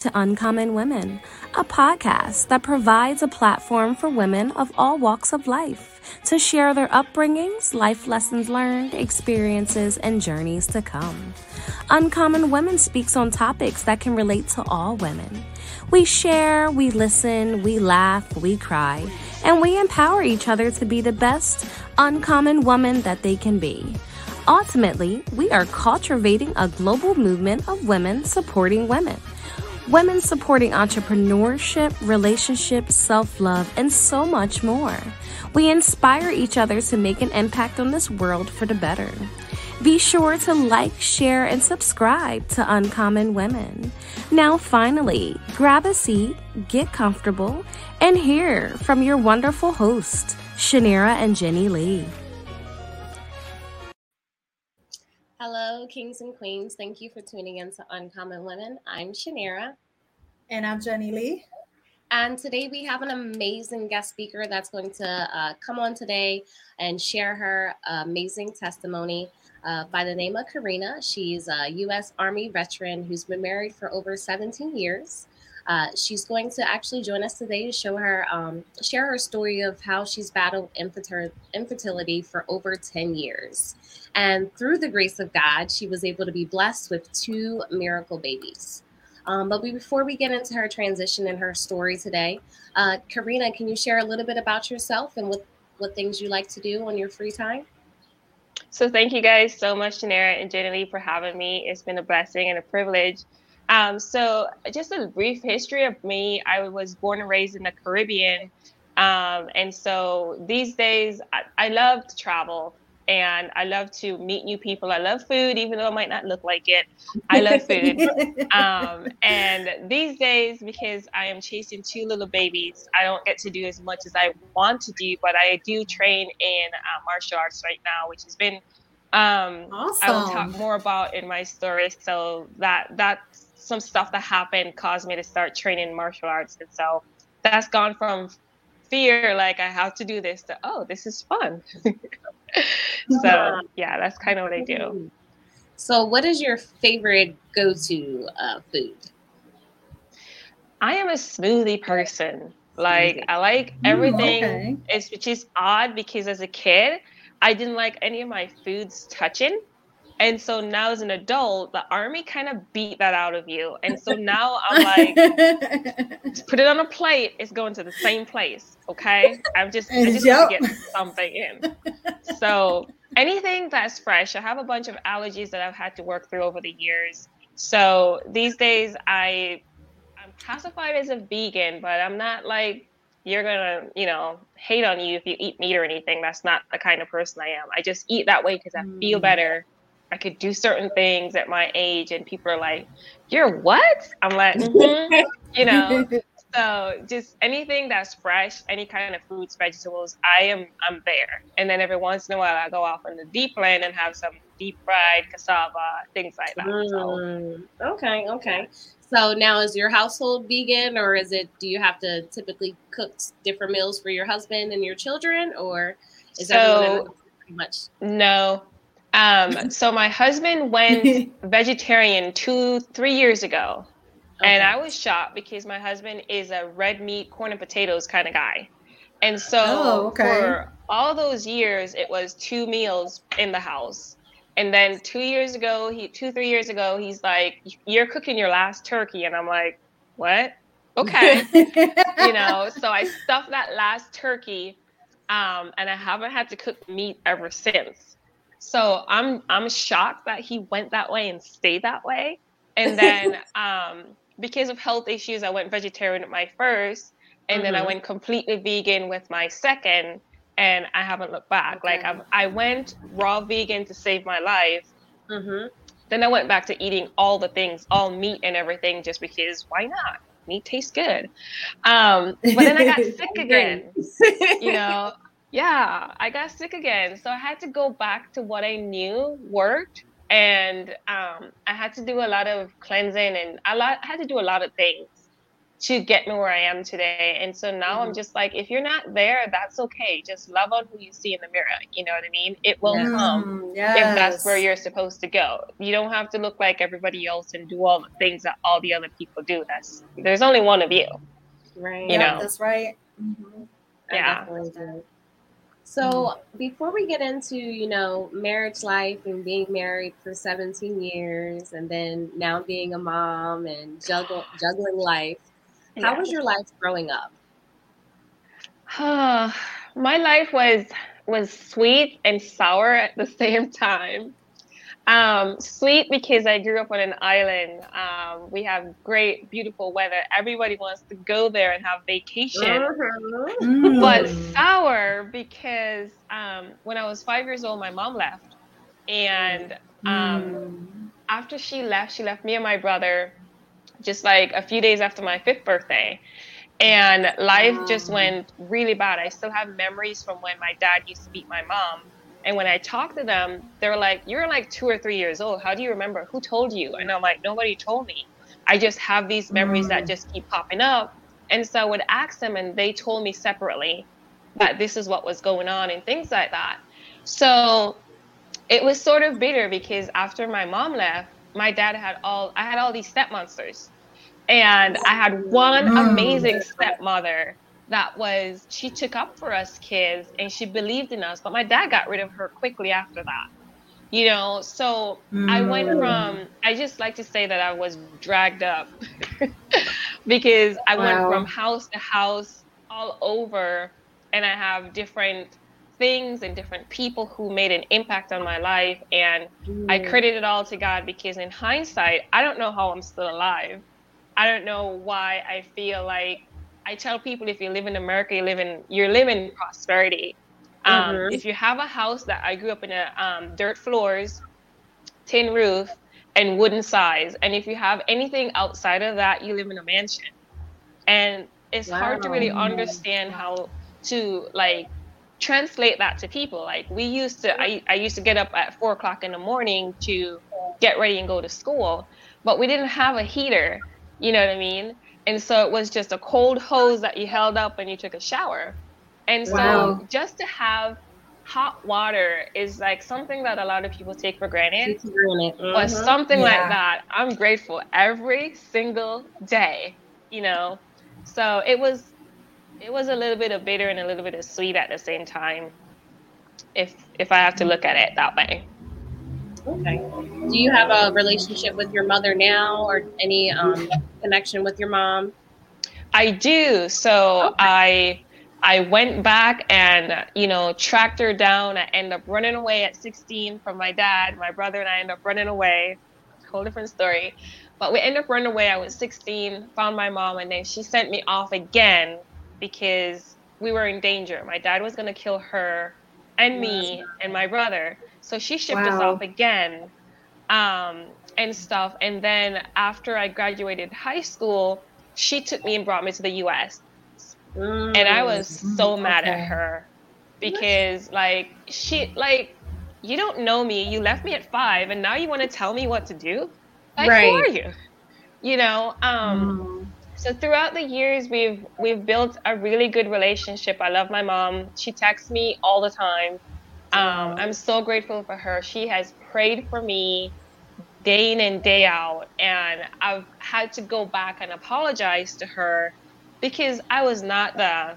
to Uncommon Women, a podcast that provides a platform for women of all walks of life to share their upbringings, life lessons learned, experiences, and journeys to come. Uncommon Women speaks on topics that can relate to all women. We share, we listen, we laugh, we cry, and we empower each other to be the best uncommon woman that they can be. Ultimately, we are cultivating a global movement of women supporting women women supporting entrepreneurship, relationships, self love, and so much more. We inspire each other to make an impact on this world for the better. Be sure to like, share, and subscribe to Uncommon Women. Now, finally, grab a seat, get comfortable, and hear from your wonderful hosts, Chaniera and Jenni Lee. Hello, kings and queens. Thank you for tuning in to Uncommon Women. I'm Chaniera. And I'm Jenni Lee. And today we have an amazing guest speaker that's going to uh, come on today and share her amazing testimony. Uh, by the name of Karena. She's a U.S. Army veteran who's been married for over 17 years. Uh, she's going to actually join us today to show her, um, share her story of how she's battled infertility for over 10 years. And through the grace of God, she was able to be blessed with two miracle babies. Um, but we, before we get into her transition and her story today, uh, Karena, can you share a little bit about yourself and what, what things you like to do on your free time? So thank you guys so much, Janera and Jenni for having me. It's been a blessing and a privilege. Um, so just a brief history of me. I was born and raised in the Caribbean. Um, and so these days I, I love to travel and I love to meet new people. I love food, even though it might not look like it. I love food. um, and these days, because I am chasing two little babies, I don't get to do as much as I want to do, but I do train in uh, martial arts right now, which has been um, awesome. I will talk more about in my story. So that that's some stuff that happened caused me to start training martial arts, and so that's gone from fear, like I have to do this, to oh, this is fun. so yeah, that's kind of what I do. So, what is your favorite go-to uh, food? I am a smoothie person. Like I like everything. Okay. It's which is odd because as a kid, I didn't like any of my foods touching. And so now as an adult, the army kind of beat that out of you. And so now I'm like, put it on a plate, it's going to the same place. Okay. I'm just, I just yep. get something in. So anything that's fresh, I have a bunch of allergies that I've had to work through over the years. So these days I, I'm classified as a vegan, but I'm not like, you're gonna, you know, hate on you if you eat meat or anything. That's not the kind of person I am. I just eat that way because I feel mm. better I could do certain things at my age, and people are like, "You're what?" I'm like, mm-hmm. you know. So just anything that's fresh, any kind of fruits, vegetables, I am I'm there. And then every once in a while, I go off on the deep end and have some deep fried cassava, things like that. Mm, so. Okay, okay. So now, is your household vegan, or is it? Do you have to typically cook different meals for your husband and your children, or is so, everyone pretty much? No, um, so my husband went vegetarian two, three years ago. Okay. And I was shocked because my husband is a red meat, corn and potatoes kind of guy. And so oh, okay. for all those years, it was two meals in the house. And then two years ago, he two, three years ago, he's like, You're cooking your last turkey. And I'm like, What? Okay. you know, so I stuffed that last turkey. Um, and I haven't had to cook meat ever since. So I'm I'm shocked that he went that way and stayed that way. And then um, because of health issues, I went vegetarian at my first, and mm-hmm. then I mm-hmm. went completely vegan with my second, and I haven't looked back. Okay. Like i I went raw vegan to save my life. Mm-hmm. Then I went back to eating all the things, all meat and everything, just because why not? Meat tastes good. Um, but then I got sick again. you know, yeah, I got sick again. So I had to go back to what I knew worked. And um, I had to do a lot of cleansing and a lot, I had to do a lot of things. to get me where I am today. And so now mm-hmm. I'm just like, if you're not there, that's okay. Just love on who you see in the mirror. You know what I mean? It will come yes. if that's where you're supposed to go. You don't have to look like everybody else and do all the things that all the other people do. That's there's only one of you. Right. You yeah, know. That's right. Mm-hmm. Yeah. So before we get into, you know, marriage life and being married for 17 years and then now being a mom and juggle, juggling life, yeah. how was your life growing up? My life was was sweet and sour at the same time. Um, sweet because I grew up on an island. Um, we have great, beautiful weather. Everybody wants to go there and have vacation. Mm-hmm. But sour because um, when I was five years old, my mom left. And um, mm. after she left, she left me and my brother just like a few days after my fifth birthday. And life just went really bad. I still have memories from when my dad used to beat my mom and when I talked to them, they were like, You're like two or three years old. How do you remember? Who told you? And I'm like, Nobody told me. I just have these memories mm. that just keep popping up. And so I would ask them, and they told me separately that this is what was going on and things like that. So it was sort of bitter because after my mom left, my dad had all I had all these step monsters. And I had one mm. amazing stepmother that was she took up for us kids and she believed in us but my dad got rid of her quickly after that you know so mm. i went mm. from i just like to say that i was dragged up because i wow. went from house to house all over and i have different things and different people who made an impact on my life and mm. i credit it all to god because in hindsight i don't know how i'm still alive i don't know why i feel like I tell people if you live in America, you live in you're living prosperity. Um, mm-hmm. If you have a house that I grew up in a um, dirt floors, tin roof, and wooden sides, and if you have anything outside of that, you live in a mansion. And it's wow. hard to really understand how to like translate that to people. Like we used to, I, I used to get up at four o'clock in the morning to get ready and go to school, but we didn't have a heater. You know what I mean? And so it was just a cold hose that you held up and you took a shower. And so wow. just to have hot water is like something that a lot of people take for granted. Mm-hmm. But something yeah. like that, I'm grateful every single day, you know. So it was it was a little bit of bitter and a little bit of sweet at the same time. If if I have to look at it that way. Okay. Do you have a relationship with your mother now or any um, connection with your mom? I do. So okay. I I went back and you know tracked her down. I end up running away at 16 from my dad. My brother and I end up running away. Whole different story. But we end up running away. I was 16, found my mom, and then she sent me off again because we were in danger. My dad was gonna kill her and me and my brother. So she shipped wow. us off again um, and stuff. And then after I graduated high school, she took me and brought me to the US. Mm. And I was so mm, mad okay. at her because, like, she, like, you don't know me. You left me at five, and now you want to tell me what to do? Like, right. who are you? You know. Um, mm. So throughout the years, we've we've built a really good relationship. I love my mom. She texts me all the time. Um, I'm so grateful for her. She has prayed for me day in and day out. And I've had to go back and apologize to her because I was not the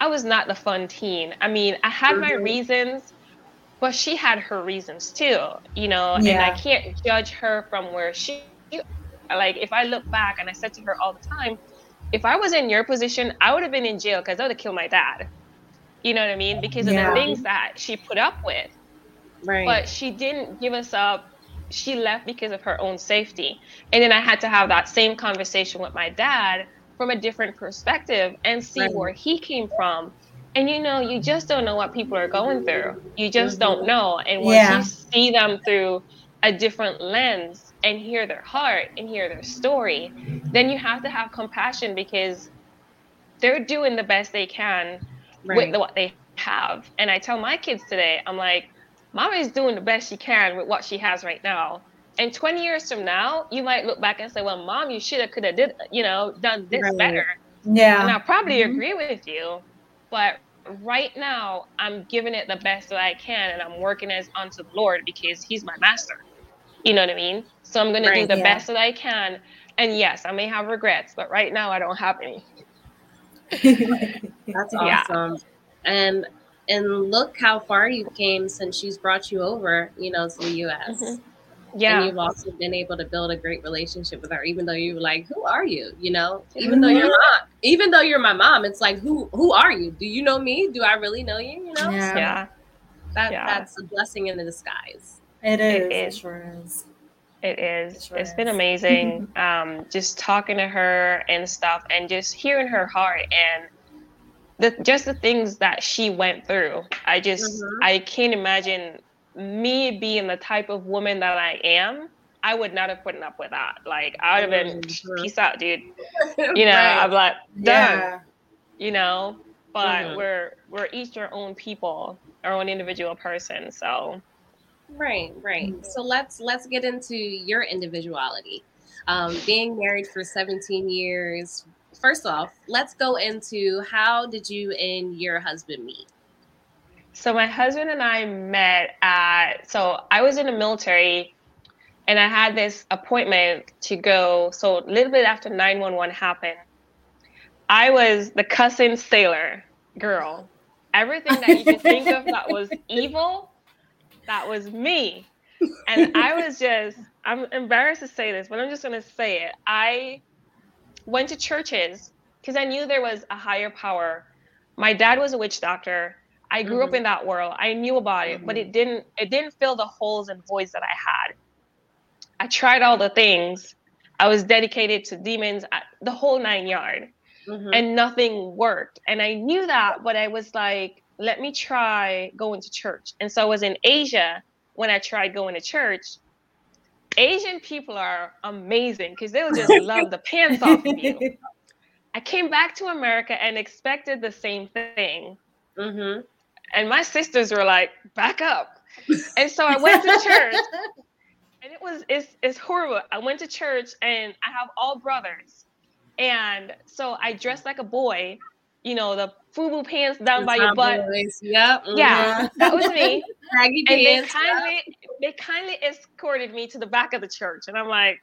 I was not the fun teen. I mean, I had my mm-hmm. reasons, but she had her reasons too, you know, yeah. and I can't judge her from where she like if I look back and I said to her all the time, if I was in your position, I would have been in jail because I would have killed my dad. You know what I mean? Because yeah. of the things that she put up with. Right. But she didn't give us up. She left because of her own safety. And then I had to have that same conversation with my dad from a different perspective and see right. where he came from. And you know, you just don't know what people are going through. You just don't mm-hmm. know. And once yeah. you see them through a different lens and hear their heart and hear their story, then you have to have compassion because they're doing the best they can right. with what they have. And I tell my kids today, I'm like, Mama is doing the best she can with what she has right now. And 20 years from now, you might look back and say, "Well, mom, you should have could have did you know done this right. better." Yeah. And I probably mm-hmm. agree with you, but right now I'm giving it the best that I can, and I'm working as unto the Lord because He's my master. You know what I mean? So I'm going right, to do the yeah. best that I can. And yes, I may have regrets, but right now I don't have any. That's awesome. Yeah. And and look how far you came since she's brought you over, you know, to the US. Mm-hmm. Yeah. And you've also been able to build a great relationship with her, even though you're like, who are you? You know, even mm-hmm. though you're not, even though you're my mom, it's like, who who are you? Do you know me? Do I really know you? You know? Yeah. So yeah. That yeah. that's a blessing in the disguise. It is. It, it sure is. It is. It sure it's is. been amazing. um, just talking to her and stuff and just hearing her heart and the just the things that she went through. I just mm-hmm. I can't imagine me being the type of woman that I am, I would not have put up with that. Like I would have been mm-hmm. peace out, dude. You know, right. I'm like done. Yeah. You know, but mm-hmm. we're we're each our own people, our own individual person. So right, right. Mm-hmm. So let's let's get into your individuality. Um, being married for 17 years. First off, let's go into how did you and your husband meet? So my husband and I met at so I was in the military and I had this appointment to go so a little bit after 911 happened. I was the cussing sailor girl. Everything that you can think of that was evil, that was me. And I was just I'm embarrassed to say this, but I'm just going to say it. I went to churches because I knew there was a higher power. My dad was a witch doctor I grew mm-hmm. up in that world. I knew about it, mm-hmm. but it didn't it didn't fill the holes and voids that I had. I tried all the things. I was dedicated to demons, the whole nine yard, mm-hmm. and nothing worked. And I knew that, but I was like, let me try going to church. And so I was in Asia when I tried going to church. Asian people are amazing because they'll just love the pants off of you. I came back to America and expected the same thing. Mm-hmm. And my sisters were like, back up. And so I went to church. and it was it's it's horrible. I went to church and I have all brothers. And so I dressed like a boy, you know, the FUBU pants down by your butt. Yep. Mm-hmm. Yeah, that was me. and they kindly they kindly escorted me to the back of the church. And I'm like,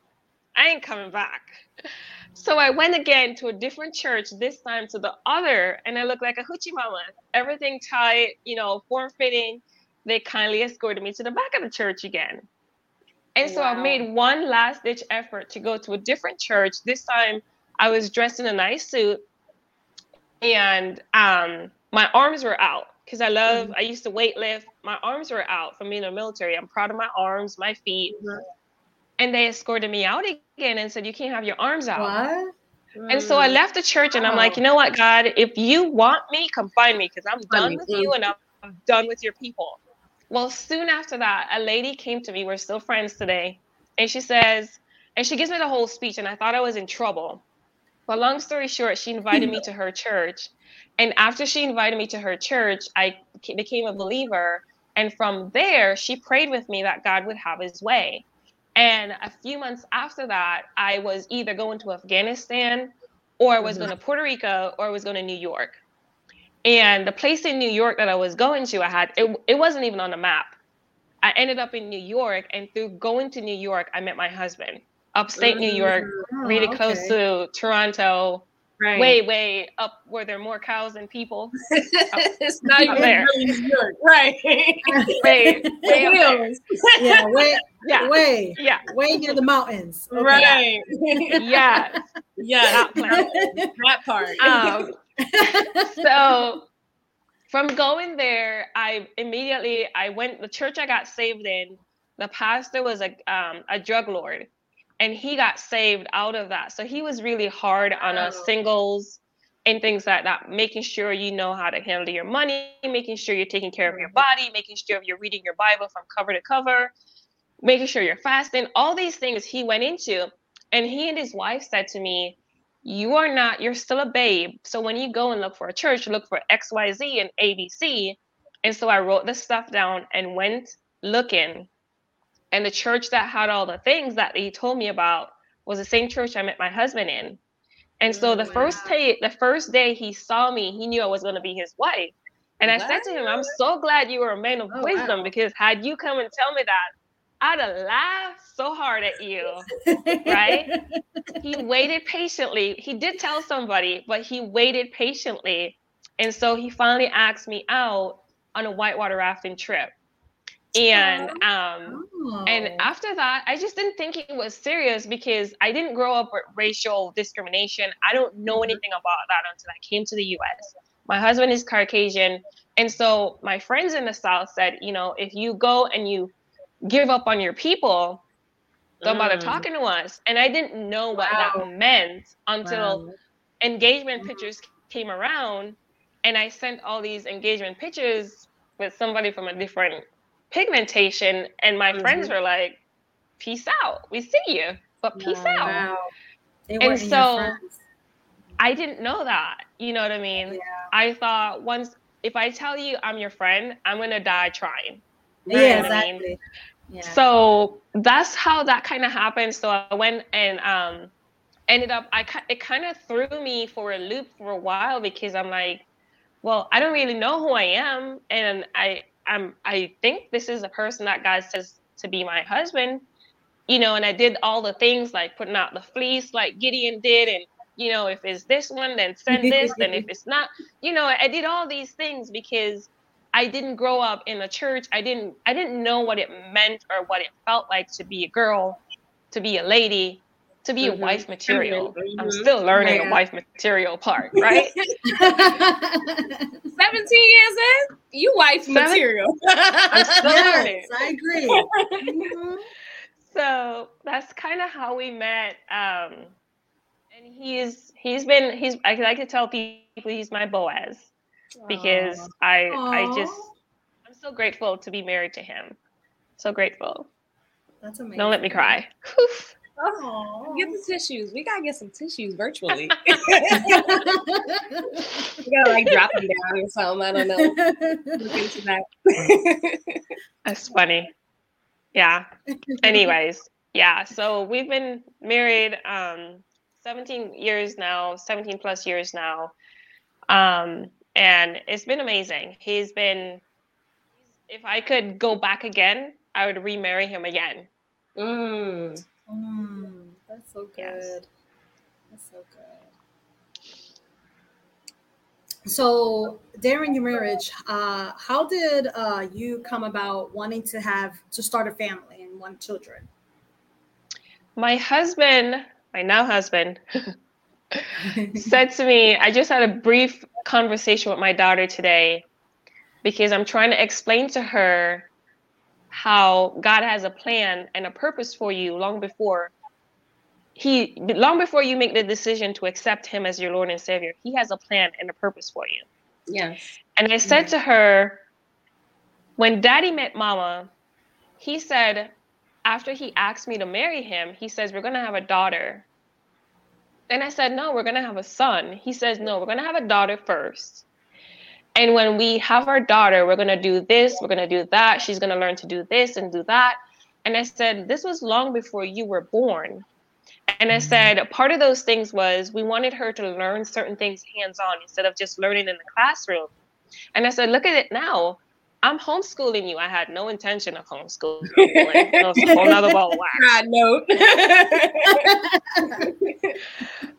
I ain't coming back. So I went again to a different church, this time to the other, and I looked like a hoochie mama. Everything tight, you know, form fitting. They kindly escorted me to the back of the church again. And so wow. I made one last ditch effort to go to a different church. This time I was dressed in a nice suit and um, my arms were out because I love, mm-hmm. I used to weight lift. My arms were out from being in the military. I'm proud of my arms, my feet. Mm-hmm and they escorted me out again and said, You can't have your arms out. What? And so I left the church and I'm like, you know what, God, if you want me, come find me because I'm done with you and I'm, I'm done with your people. Well, soon after that, a lady came to me. We're still friends today. And she says, and she gives me the whole speech, and I thought I was in trouble. But long story short, she invited me to her church. And after she invited me to her church, I became a believer. And from there, she prayed with me that God would have his way. And a few months after that, I was either going to Afghanistan or I was mm-hmm. going to Puerto Rico or I was going to New York. And the place in New York that I was going to, I had it, it wasn't even on the map. I ended up in New York, and through going to New York, I met my husband. Upstate mm-hmm. New York, mm-hmm. really oh, okay. close to Toronto, Right. Way, way up where there are more cows than people. it's not even there. really New York, right? way, way Yeah, way, yeah, way, yeah, way near the mountains. Okay. Right. Yeah. Yeah. That, that part. Um, so from going there, I immediately I went the church I got saved in. The pastor was a um, a drug lord and he got saved out of that. So he was really hard on us singles and things like that, making sure you know how to handle your money, making sure you're taking care of your mm-hmm. body, making sure you're reading your Bible from cover to cover, making sure you're fasting. All these things he went into. And he and his wife said to me, You are not, you're still a babe. So when you go and look for a church, look for XYZ and ABC. And so I wrote this stuff down and went looking And the church that had all the things that he told me about was the same church I met my husband in. And so the oh, wow. first day, the first day he saw me, he knew I was going to be his wife. And I said to him, I'm so glad you were a man of oh, wisdom wow. because had you come and tell me that, I'd have laughed so hard at you, right? he waited patiently. He did tell somebody, but he waited patiently. And so he finally asked me out on a whitewater rafting trip. And um oh. and after that, I just didn't think it was serious because I didn't grow up with racial discrimination. I don't know mm-hmm. anything about that until I came to the US. My husband is Caucasian. And so my friends in the South said, you know, if you go and you give up on your people, don't bother mm. talking to us. And I didn't know what wow. that meant until wow. engagement mm-hmm. pictures came around. And I sent all these engagement pictures with somebody from a different pigmentation. And my mm-hmm. friends were like, peace out. We see you, but peace wow. out. And so I didn't know that. You know what I mean? Yeah. I thought once, if I tell you I'm your friend, I'm going to die trying. Yeah, exactly. I mean? So that's how that kind of happened. So I went and um, ended up, I it kind of threw me for a loop for a while because I'm like, well, I don't really know who I am, and I I'm I think this is a person that God says to be my husband, you know, and I did all the things like putting out the fleece like Gideon did, and you know, if it's this one, then send this, and if it's not, you know, I did all these things because I didn't grow up in a church. I didn't I didn't know what it meant or what it felt like to be a girl, to be a lady, to be mm-hmm. a wife material. Mm-hmm. I'm still learning yeah. a wife material part, right? 17 years in, you wife Seven? material. I'm still yes, learning. I agree. Mm-hmm. So that's kind of how we met. Um, and he's he's been he's I like to tell people he's my Boaz because I Aww. I just I'm so grateful to be married to him. So grateful. That's amazing. Don't let me cry. Oh, get the tissues. We gotta get some tissues virtually. we gotta like drop them down or something. I don't know. Look into that. That's funny. Yeah. Anyways, yeah. So we've been married um 17 years now, 17 plus years now. Um, and it's been amazing. He's been, if I could go back again, I would remarry him again. Mm. Mm, that's so good. Yes. That's so good. So during your marriage, uh, how did uh, you come about wanting to have to start a family and want children? My husband, my now husband, said to me, I just had a brief conversation with my daughter today because I'm trying to explain to her how God has a plan and a purpose for you long before he long before you make the decision to accept him as your Lord and Savior. He has a plan and a purpose for you. Yes. And I said to her, when daddy met mama, he said, after he asked me to marry him, he says, We're gonna have a daughter. And I said, No, we're going to have a son. He says, No, we're going to have a daughter first. And when we have our daughter, we're going to do this, we're going to do that. She's going to learn to do this and do that. And I said, This was long before you were born. And I mm-hmm. said, part of those things was we wanted her to learn certain things hands on instead of just learning in the classroom. And I said, Look at it now. I'm homeschooling you. I had no intention of homeschooling. That a whole nother ball of wax. God, no.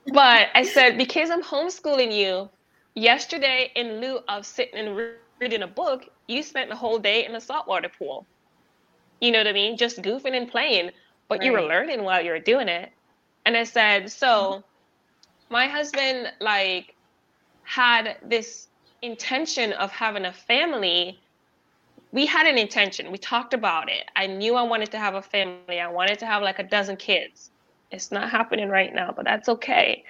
but I said, because I'm homeschooling you, yesterday, in lieu of sitting and reading a book, you spent the whole day in a saltwater pool. You know what I mean? Just goofing and playing, but right. you were learning while you were doing it. And I said, so my husband, like, had this intention of having a family we had an intention. We talked about it. I knew I wanted to have a family. I wanted to have like a dozen kids. It's not happening right now, but that's okay.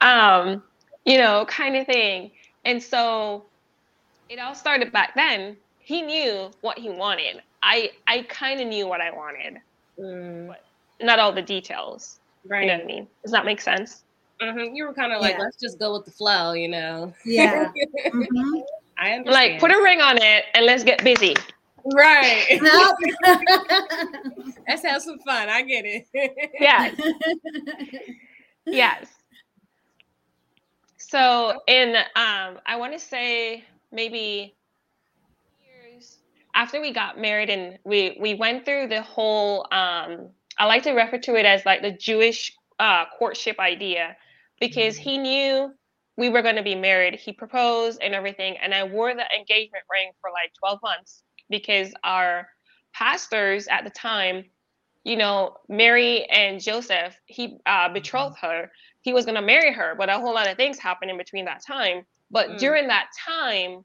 Um, you know, kind of thing. And so it all started back then. He knew what he wanted. I I kind of knew what I wanted, mm. but not all the details. Right. You know what I mean? Does that make sense? Mm-hmm. You were kind of like, yeah. let's just go with the flow, you know? Yeah. mm-hmm. I understand. Like put a ring on it and let's get busy. Right. Let's have some fun. I get it. yes. Yes. So in um I want to say maybe years after we got married and we we went through the whole um I like to refer to it as like the Jewish uh courtship idea because he knew we were going to be married. He proposed and everything and I wore the engagement ring for like 12 months because our pastors at the time you know, Mary and Joseph, he uh, betrothed her. He was going to marry her, but a whole lot of things happened in between that time. But mm. during that time,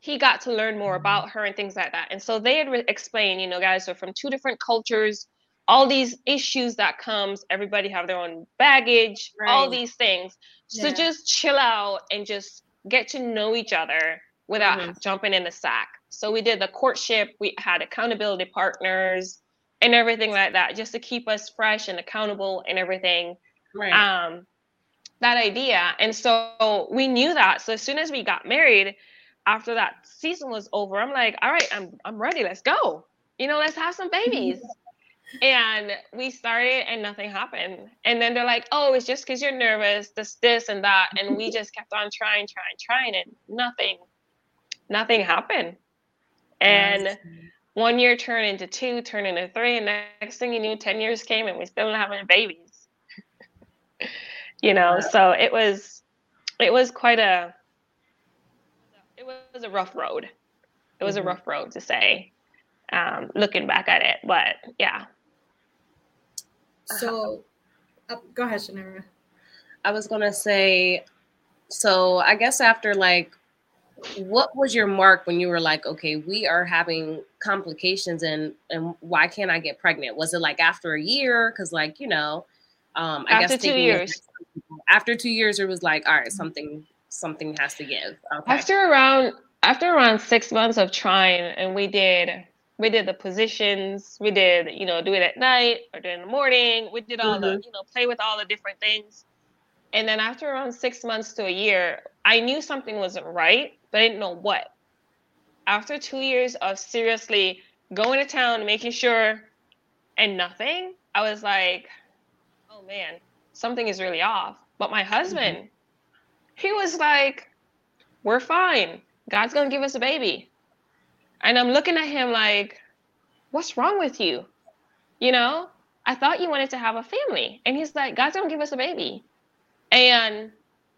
he got to learn more about her and things like that. And so they had re- explained, you know, guys are from two different cultures, all these issues that comes, everybody have their own baggage, right. all these things. So just chill out and just get to know each other without mm-hmm. jumping in the sack. So we did the courtship, we had accountability partners and everything like that, just to keep us fresh and accountable and everything. Right. Um, that idea. And so we knew that. So as soon as we got married, after that season was over, I'm like, all right, I'm I'm ready. Let's go. You know, let's have some babies. and we started and nothing happened. And then they're like, oh, it's just because you're nervous, this, this, and that. And we just kept on trying, trying, trying, and nothing, nothing happened. And one year turned into two, turned into three, and next thing you knew, 10 years came and we still don't have any babies. You know, so it was it was quite a it was a rough road. It was mm-hmm. a rough road to say, um, looking back at it. But yeah. So uh, go ahead, Chaniera. I was gonna say, so I guess after like what was your mark when you were like okay we are having complications and and why can't i get pregnant was it like after a year because like you know um i after guess two years after two years it was like all right something something has to give okay. after around after around six months of trying and we did we did the positions we did you know do it at night or do it in the morning we did all mm-hmm. the you know play with all the different things and then after around six months to a year i knew something wasn't right but I didn't know what. After two years of seriously going to town, making sure, and nothing, I was like, man, something is really off. But my husband, mm-hmm. he was like, we're fine. God's going to give us a baby. And I'm looking at him like, what's wrong with you? You know, I thought you wanted to have a family. And he's like, God's going to give us a baby. And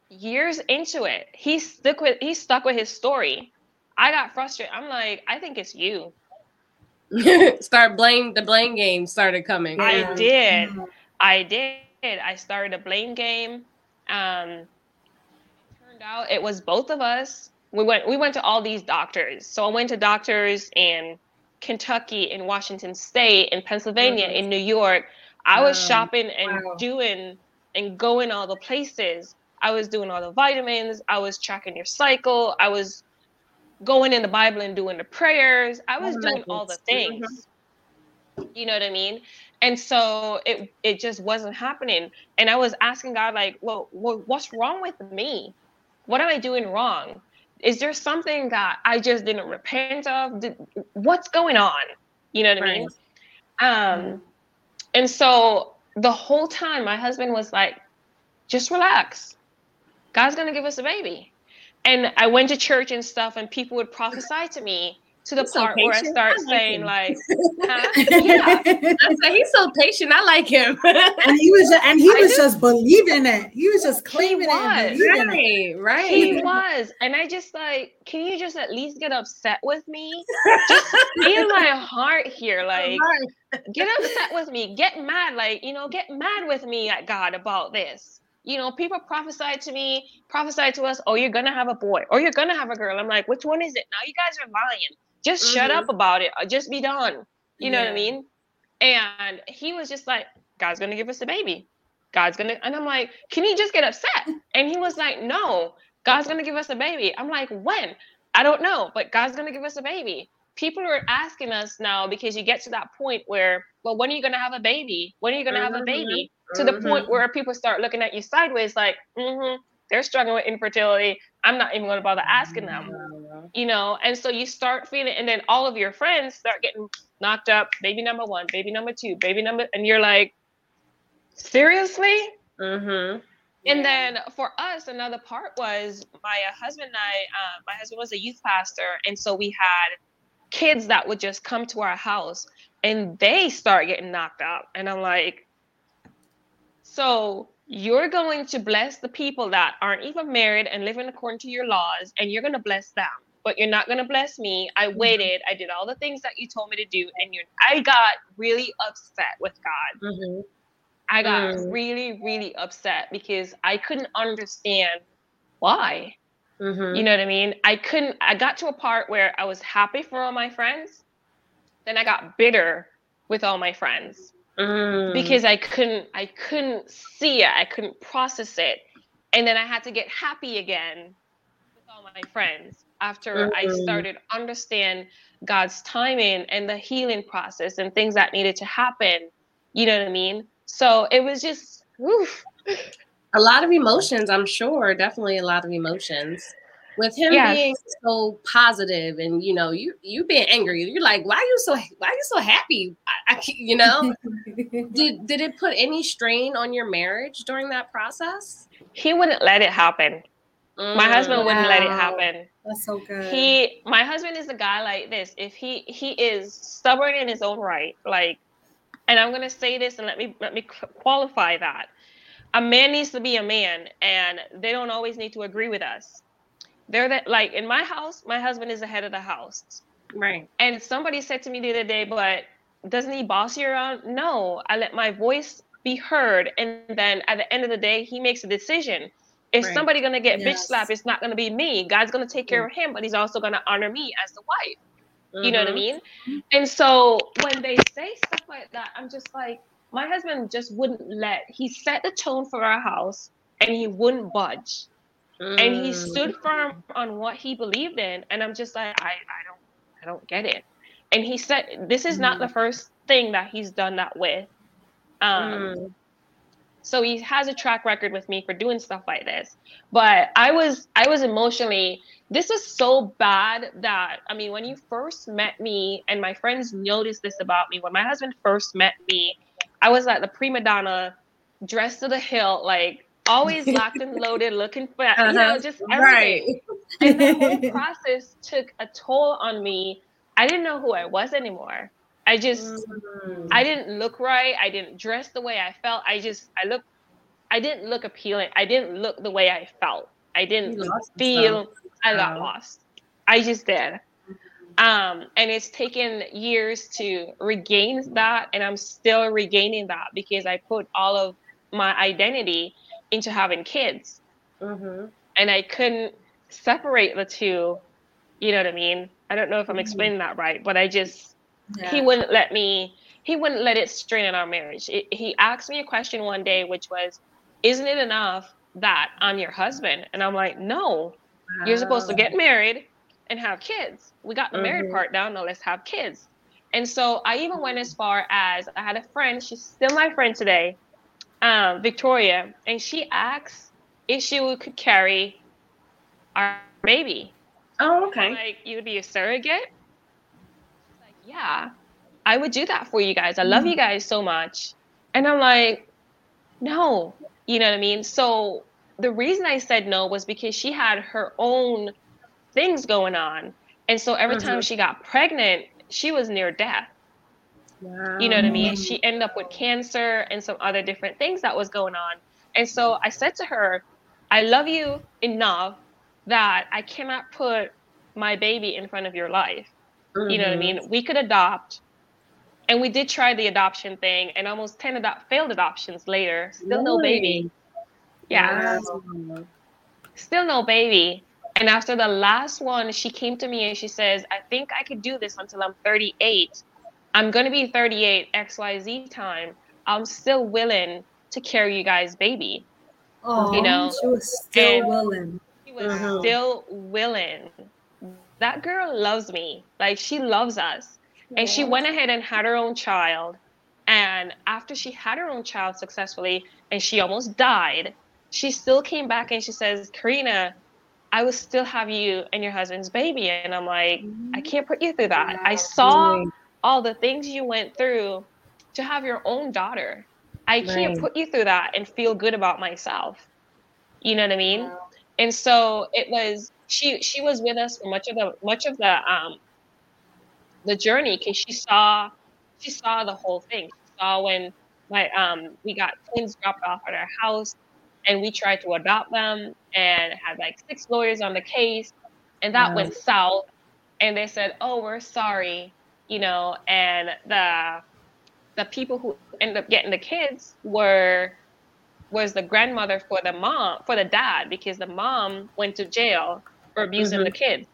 years into it, he stuck with he stuck with his story. I got frustrated. I'm like, I think it's you. Start blame the blame game started coming. I did. I did. I started a blame game. Um turned out it was both of us. We went we went to all these doctors. So I went to doctors in Kentucky, in Washington State, in Pennsylvania, mm-hmm. in New York. I was shopping and wow. doing and going all the places. I was doing all the vitamins. I was tracking your cycle. I was going in the Bible and doing the prayers. I was doing all the things. You know what I mean? And so it it just wasn't happening. And I was asking God, like, well, what's wrong with me? What am I doing wrong? Is there something that I just didn't repent of? Did, what's going on? You know what right. I mean? Um, and so the whole time, my husband was like, just relax. God's going to give us a baby. And I went to church and stuff, and people would prophesy to me to the he's part so where I start I like saying, him. like, huh? yeah. I he's so patient. I like him. and he was, just, and he was just believing it. He was just claiming was. it. Right, it. right. He was, and I just like, can you just at least get upset with me? Just feel my heart here, like, get upset with me, get mad, like, you know, get mad with me at God about this you know, people prophesy to me, prophesy to us, oh, you're gonna have a boy or you're gonna have a girl. I'm like, which one is it? Now you guys are lying. Just mm-hmm. shut up about it. Just be done. You yeah. know what I mean? And he was just like, God's gonna give us a baby. God's gonna, and I'm like, can you just get upset? And he was like, no, God's gonna give us a baby. I'm like, when? I don't know, but God's gonna give us a baby. People are asking us now because you get to that point where, well, when are you gonna have a baby? When are you gonna mm-hmm. have a mm-hmm. baby? to the point mm-hmm. where people start looking at you sideways, like, mm-hmm, they're struggling with infertility. I'm not even going to bother asking them. You know, and so you start feeling, and then all of your friends start getting knocked up. Baby number one, baby number two, baby number, and you're like, seriously? Mm-hmm. And then for us, another part was my uh, husband and I. Uh, my husband was a youth pastor, and so we had kids that would just come to our house, and they start getting knocked up, and I'm like, so you're going to bless the people that aren't even married and living according to your laws, and you're going to bless them, but you're not going to bless me. I waited. I did all the things that you told me to do, and you. I got really upset with God. Mm-hmm. I got Mm. really, really upset because I couldn't understand why. Mm-hmm. You know what I mean? I couldn't, I got to a part where I was happy for all my friends. Then I got bitter with all my friends Mm. because I couldn't, I couldn't see it. I couldn't process it. And then I had to get happy again with all my friends after I Mm. started understand God's timing and the healing process and things that needed to happen. You know what I mean? So it was just, oof. a lot of emotions, I'm sure, definitely a lot of emotions. With him Yes. being so positive and you know, you you being angry, you're like, why you so why you so happy? I, I you know, did did it put any strain on your marriage during that process? he wouldn't let it happen. My mm, husband wouldn't let it happen. That's so good. He, my husband is a guy like this. If he he is stubborn in his own right, like, and I'm gonna say this and let me let me qualify that. A man needs to be a man, and they don't always need to agree with us. They're that like in my house, my husband is the head of the house. Right. And somebody said to me the other day, but doesn't he boss you around? No, I let my voice be heard. And then at the end of the day, he makes a decision. If Right. somebody gonna get bitch Yes. slapped, it's not gonna be me. God's gonna take care of him, but he's also gonna honor me as the wife. You know what I Mhm. mean? And so when they say stuff like that, I'm just like, my husband just wouldn't let he set the tone for our house and he wouldn't budge and he Mm. stood firm on what he believed in and i'm just like i i don't i don't get it and he said this is not the first thing that he's done that with um Mm. so he has a track record with me for doing stuff like this but i was i was emotionally this was so bad that i mean when you first met me and my friends noticed this about me when my husband first met me i was like the prima donna dressed to the hilt like always locked and loaded looking for you know Uh-huh. just Right. everything and the whole process took a toll on me i didn't know who i was anymore i just Mm. I didn't look right. I didn't dress the way I felt. I just I look I didn't look appealing. I didn't look the way I felt. I didn't feel yourself. I got Wow. lost. I just did. Um and it's taken years to regain that and I'm still regaining that because I put all of my identity into having kids Mhm. and I couldn't separate the two. You know what I mean? I don't know if I'm Mhm. explaining that right, but I just he wouldn't let me he wouldn't let it strain in our marriage It- he asked me a question one day which was isn't it enough that i'm your husband and i'm like no you're supposed to get married and have kids we got the married Mhm. part down now let's have kids and so i even went as far as i had a friend she's still my friend today um, victoria and she asked if she could carry our baby. Oh, okay. like you would be a surrogate? Like yeah i would do that for you guys. I love you guys so much. And i'm like no you know what i mean? So the reason i said no was because she had her own things going on. And so every time Mhm. she got pregnant she was near death Wow. you know what I mean? She ended up with cancer and some other different things that was going on. And so I said to her, I love you enough that I cannot put my baby in front of your life. You know what I mean? Mm-hmm. We could adopt. And we did try the adoption thing and almost 10 adopt failed adoptions later. Still no baby. Yeah. Wow. Still no baby. And after the last one, she came to me and she says, I think I could do this until I'm 38. I'm going to be 38 XYZ time. I'm still willing to carry you guys' baby. Oh, you know, she was still and- willing. She was Mhm. still willing. That girl loves me. Like, she loves us. And she went ahead and had her own child. And after she had her own child successfully, and she almost died, she still came back and she says, Karena, I will still have you and your husband's baby. And I'm like, mm-hmm. I can't put you through that. Wow. I saw all the things you went through to have your own daughter. I right. can't put you through that and feel good about myself. You know what I mean? Wow. And so it was she she was with us for much of the much of the um the journey because she saw she saw the whole thing. She saw when my um we got twins dropped off at our house and we tried to adopt them and had like six lawyers on the case and that went south and they said oh we're sorry you know and the the people who ended up getting the kids were was the grandmother for the mom for the dad because the mom went to jail for abusing mm-hmm. the kids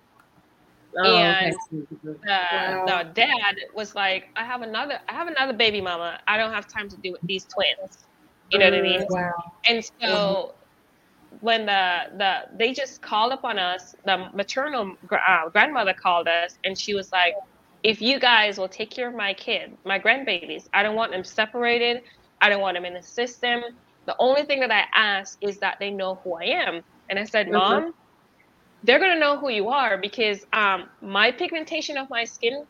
oh, and okay. the, wow. the dad was like i have another i have another baby mama i don't have time to do with these twins you know what I mean? Mm, wow. And so mm-hmm. when the the they just called upon us, the maternal uh, grandmother called us, and she was like, "If you guys will take care of my kid, my grandbabies, I don't want them separated. I don't want them in the system. The only thing that I ask is that they know who I am." And I said, mm-hmm. "Mom." They're gonna know who you are because um, my pigmentation of my skin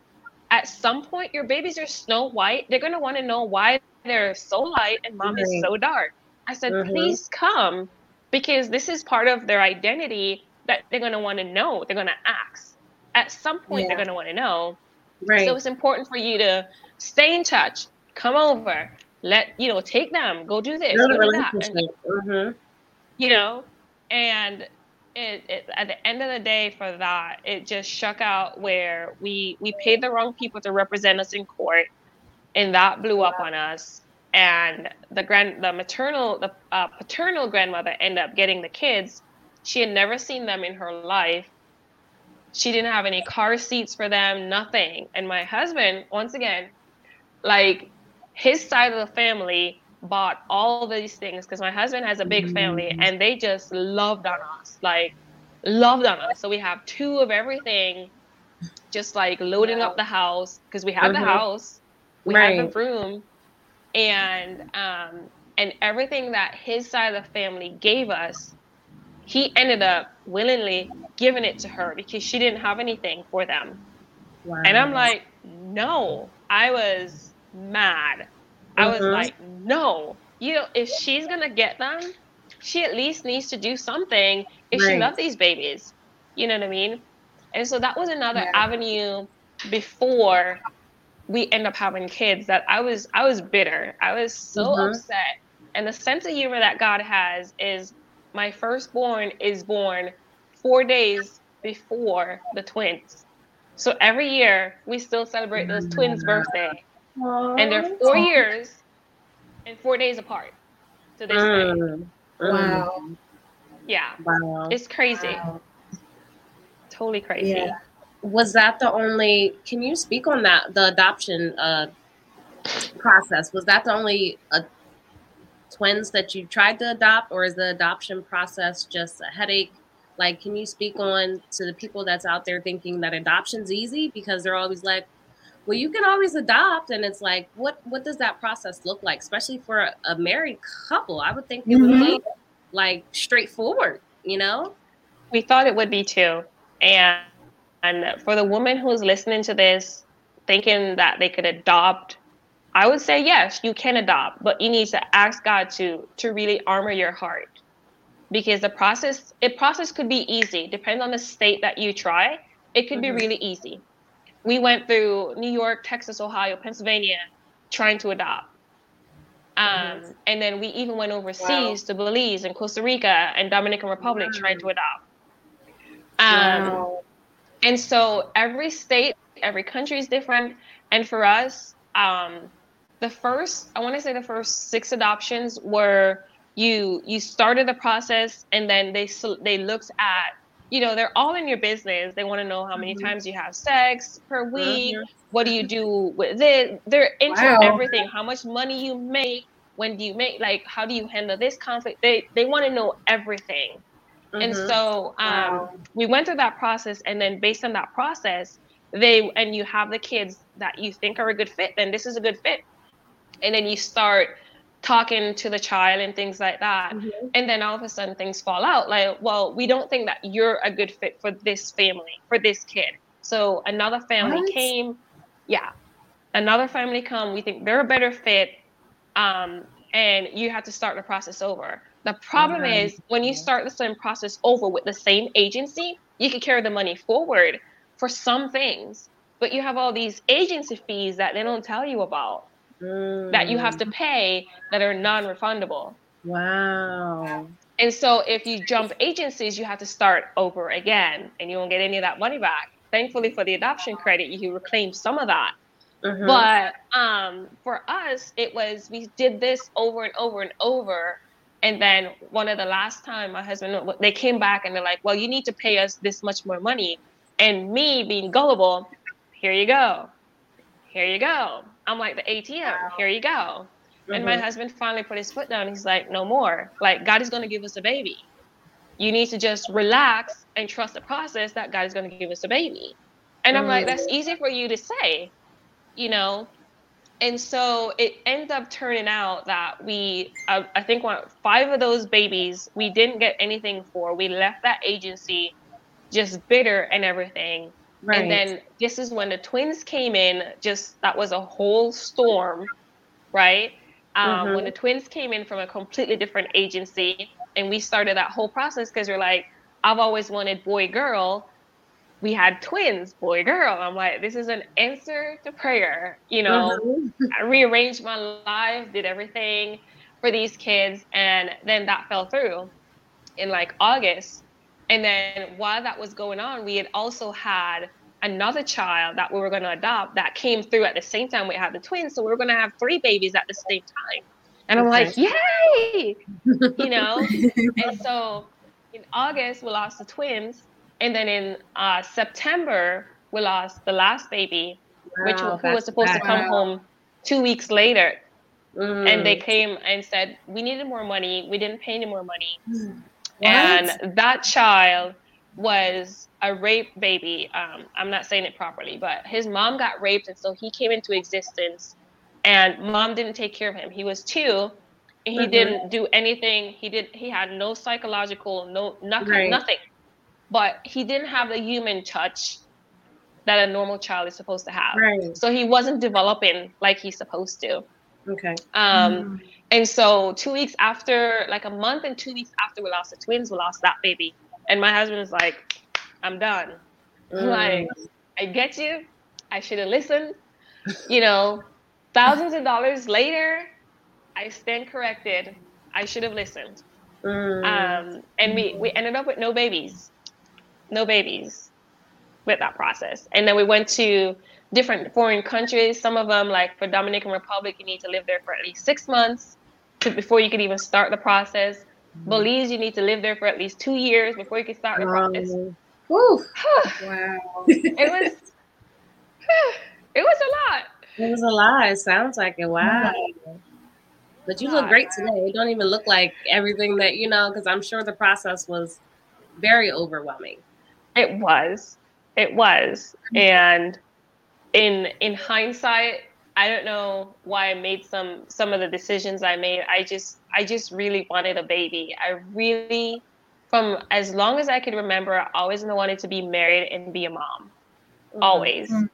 at some point your babies are snow white they're going to want to know why they're so light and mom right. is so dark. I said, mm-hmm. please come because this is part of their identity that they're going to want to know. They're going to ask. At some point, yeah. they're going to want to know. Right. So it's important for you to stay in touch, come over, let, you know, take them, go do this, go do that. And, mm-hmm. You know, and it, it, at the end of the day for that it just shook out where we we paid the wrong people to represent us in court and that blew up on us and the grand the maternal the uh, paternal grandmother ended up getting the kids she had never seen them in her life she didn't have any car seats for them nothing and my husband once again like his side of the family bought all these things because my husband has a big family mm-hmm. and they just loved on us like loved on us so we have two of everything just like loading up the house because we have mm-hmm. the house we right. have the room, and um, and everything that his side of the family gave us, he ended up willingly giving it to her because she didn't have anything for them. Wow. And I'm like, no, I was mad. Mm-hmm. I was mm-hmm. like, no, you know, if she's gonna get them, she at least needs to do something if right. she loves these babies. You know what I mean? And so that was another yeah. avenue before we end up having kids that I was I was bitter. I was so mm-hmm. upset. And the sense of humor that God has is my firstborn is born four days before the twins. So every year we still celebrate those twins' birthday. Aww. And they're four years and four days apart to this mm. day. Wow. Yeah. Wow. It's crazy. Wow. Totally crazy. Yeah was that the only can you speak on that the adoption uh, process was that the only uh, twins that you tried to adopt or is the adoption process just a headache? Like can you speak on to the people that's out there thinking that adoption's easy? Because they're always like well you can always adopt. And it's like what what does that process look like? Especially for a, a married couple i would think it mm-hmm. would be like straightforward you know? We thought it would be too. And and for the woman who's listening to this, thinking that they could adopt, I would say yes, you can adopt, but you need to ask God to to really armor your heart. Because the process, it process could be easy, depends on the state that you try. It could mm-hmm. be really easy. We went through New York, Texas, Ohio, Pennsylvania, trying to adopt. Um. And then we even went overseas wow. to Belize and Costa Rica and Dominican Republic wow. trying to adopt. Um, wow. And so every state, every country is different. And for us, um, the first, I want to say the first six adoptions were you you started the process and then they they looked at you know they're all in your business they want to know how many mm-hmm. times you have sex per week mm-hmm. what do you do with it they're into wow. everything how much money you make when do you make like how do you handle this conflict they they want to know everything Mm-hmm. And so um, wow. we went through that process, and then based on that process, they and you have the kids that you think are a good fit, then this is a good fit, and then you start talking to the child and things like that. Mm-hmm. And then all of a sudden things fall out. Like, well, we don't think that you're a good fit for this family, for this kid. So another family what? came. Yeah. Another family come. We think they're a better fit. Um, and you have to start the process over. The problem mm-hmm. is when you start the same process over with the same agency, you can carry the money forward for some things, but you have all these agency fees that they don't tell you about mm. that you have to mm. pay that are non-refundable. Wow. And so if you jump agencies, you have to start over again and you won't get any of that money back. Thankfully for the adoption credit, you reclaim some of that. Mm-hmm. But um, for us, it was we did this over and over and over. And then one of the last time my husband they came back and they're like, "Well, you need to pay us this much more money." And me being gullible, here you go, here you go. I'm like the ATM. Wow. Here you go. Mm-hmm. And my mm-hmm. husband finally put his foot down. He's like, no more. Like God is going to give us a baby. You need to just relax and trust the process that God is going to give us a baby. And I'm like, mm-hmm. that's easy for you to say, you know. And so it ends up turning out that we, uh, I think, one, five of those babies we didn't get anything for. We left that agency just bitter and everything. Right. And then this is when the twins came in, just that was a whole storm, right? Um, mm-hmm. When the twins came in from a completely different agency, and we started that whole process because we're like, I've always wanted boy girl. We had twins, boy girl. I'm like, this is an answer to prayer. You know, mm-hmm. I rearranged my life, did everything for these kids, and then that fell through in like August. And then while that was going on, we had also had another child that we were going to adopt that came through at the same time we had the twins. So we were going to have three babies at the same time. And I'm like, yay! you know? and so in August, we lost the twins. And then in uh, September, we lost the last baby, wow, which who was supposed bad. to come home two weeks later. Mm. And they came and said, we needed more money. We didn't pay any more money. Mm. And that child was a rape baby. Um, I'm not saying it properly, but his mom got raped, and so he came into existence. And mom didn't take care of him. He was two, and he mm-hmm. didn't do anything. He did. He had no psychological, no nothing, right. nothing. But he didn't have the human touch that a normal child is supposed to have. Right. So he wasn't developing like he's supposed to. Okay. Um, mm. And so two weeks after, like a month and two weeks after we lost the twins, we lost that baby. And my husband is like, I'm done. Mm. Like, I get you. I should have listened. You know, thousands of dollars later, I stand corrected. I should have listened. Mm. Um, and we, we ended up with no babies. No babies with that process. And then we went to different foreign countries. Some of them, like for Dominican Republic, you need to live there for at least six months to, before you could even start the process. Mm-hmm. Belize, you need to live there for at least two years before you can start the process. wow. it was it was a lot. It was a lot. It sounds like it. Wow. But you look great today. You don't even look like everything that you know, because I'm sure the process was very overwhelming. It was. It was. Mm-hmm. And in in hindsight, I don't know why I made some some of the decisions I made. I just I just really wanted a baby. I really from as long as I could remember, I always wanted to be married and be a mom. Mm-hmm. Always. Mm-hmm.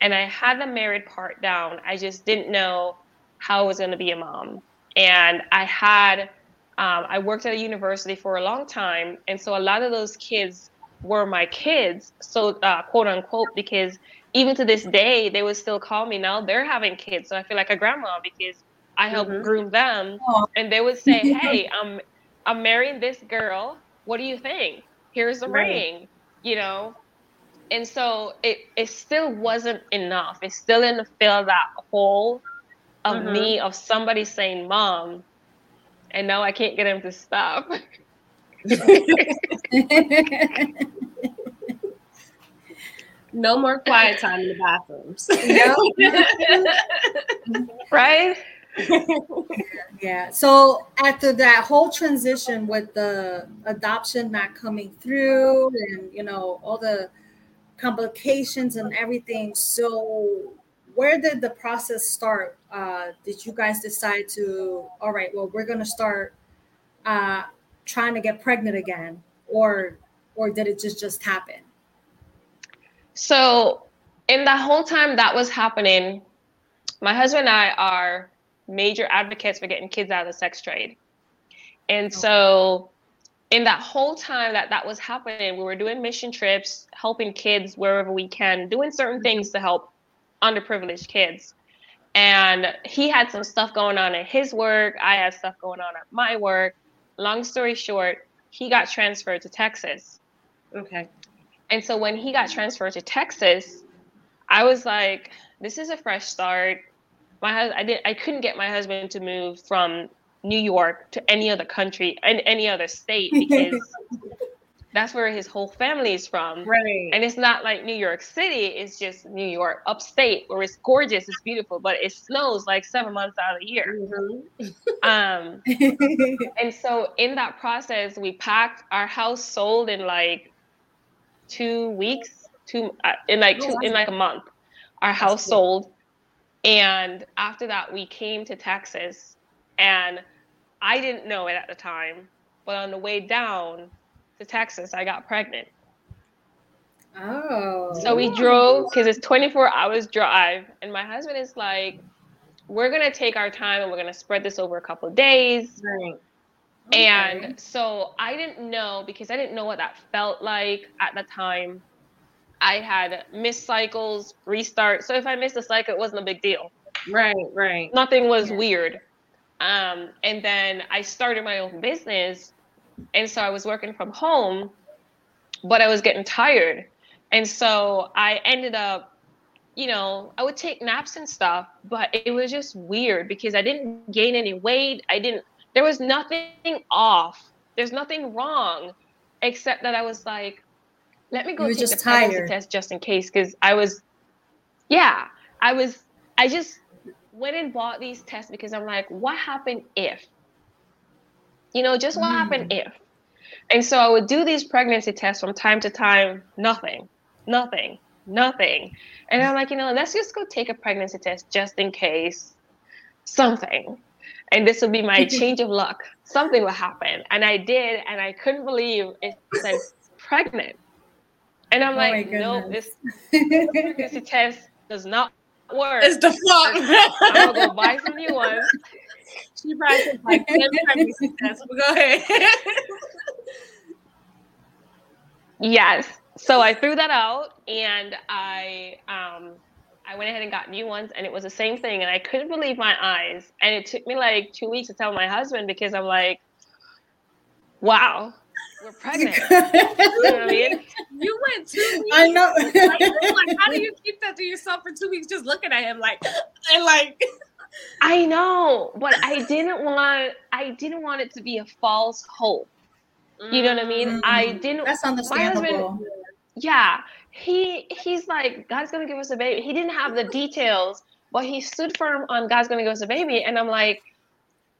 And I had the married part down. I just didn't know how I was going to be a mom. And I had um, I worked at a university for a long time, and so a lot of those kids were my kids, so uh, quote unquote, because even to this day, they would still call me. Now they're having kids, so I feel like a grandma because I help mm-hmm. groom them, and they would say, "Hey, I'm I'm marrying this girl. What do you think? Here's the right. ring." You know, and so it it still wasn't enough. It still didn't fill that hole of mm-hmm. me of somebody saying, "Mom," and now I can't get him to stop. no more quiet time in the bathrooms. right? yeah. So after that whole transition with the adoption not coming through and you know all the complications and everything, so where did the process start? Uh, did you guys decide to, all right, well, we're going to start uh, trying to get pregnant again, or or did it just just happen? So, in the whole time that was happening, my husband and I are major advocates for getting kids out of the sex trade. And okay. so, in that whole time that that was happening, we were doing mission trips, helping kids wherever we can, doing certain mm-hmm. things to help underprivileged kids. And he had some stuff going on at his work. I had stuff going on at my work. Long story short, he got transferred to Texas. Okay. And so when he got transferred to Texas, I was like, this is a fresh start. My husband, I did I couldn't get my husband to move from New York to any other country and any other state because that's where his whole family is from. Right. And it's not like New York City, it's just New York upstate where it's gorgeous, it's beautiful, but it snows like seven months out of the year. Mm-hmm. um, and so in that process, we packed our house sold in like two weeks, two uh, in like two, in like a month. Our house sold. And after that, we came to Texas and I didn't know it at the time, but on the way down, to Texas, I got pregnant. Oh. So we drove because it's 24 hours drive, and my husband is like, "We're gonna take our time and we're gonna spread this over a couple of days." Right. Okay. And so I didn't know because I didn't know what that felt like at the time. I had missed cycles, restart. So if I missed a cycle, it wasn't a big deal. Right, right. Nothing was yeah. weird. Um, and then I started my own business and so I was working from home, but I was getting tired. And so I ended up, you know, I would take naps and stuff, but it was just weird because I didn't gain any weight. I didn't, there was nothing off. There's nothing wrong, except that I was like, let me go take the pregnancy test just in case. Cause I was, yeah, I was, I just went and bought these tests because I'm like, what happened if? You know, just what mm. happened if? And so I would do these pregnancy tests from time to time, nothing, nothing, nothing. And I'm like, you know, let's just go take a pregnancy test just in case something. And this will be my change of luck. Something will happen. And I did, and I couldn't believe it said pregnant. And I'm oh like, no, this pregnancy test does not work. It's the fuck. I'm gonna go buy some new ones. She probably took like 10 pregnancy tests, but go ahead. yes. So I threw that out and I um I went ahead and got new ones and it was the same thing and I couldn't believe my eyes. And it took me like two weeks to tell my husband because I'm like, wow, we're pregnant. you know what I mean? You went two weeks. I know. like, how do you keep that to yourself for two weeks just looking at him like and like I know, but I didn't want I didn't want it to be a false hope. You know what I mean? Mm-hmm. I didn't. That's understandable. Husband, yeah, he he's like God's gonna give us a baby. He didn't have the details, but he stood firm on God's gonna give us a baby, and I'm like,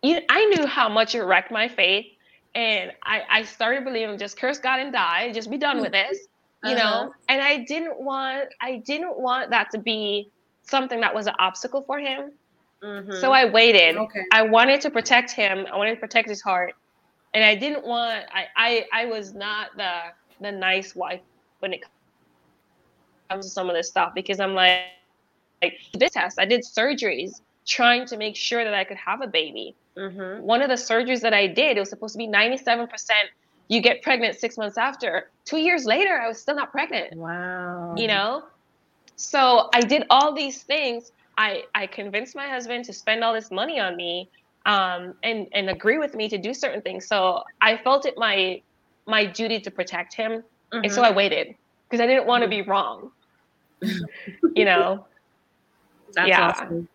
you, I knew how much it wrecked my faith, and I I started believing just curse God and die, just be done with this, you uh-huh. know. And I didn't want I didn't want that to be something that was an obstacle for him. Mm-hmm. So I waited. Okay. I wanted to protect him. I wanted to protect his heart, and I didn't want. I I, I was not the the nice wife when it comes to some of this stuff because I'm like, like this test. I did surgeries trying to make sure that I could have a baby. Mm-hmm. One of the surgeries that I did, it was supposed to be 97%. You get pregnant six months after. Two years later, I was still not pregnant. Wow. You know? So I did all these things I I convinced my husband to spend all this money on me um, and and agree with me to do certain things. So I felt it my my duty to protect him, mm-hmm. and so mm-hmm. I waited because I didn't want to be wrong. You know. That's yeah. awesome.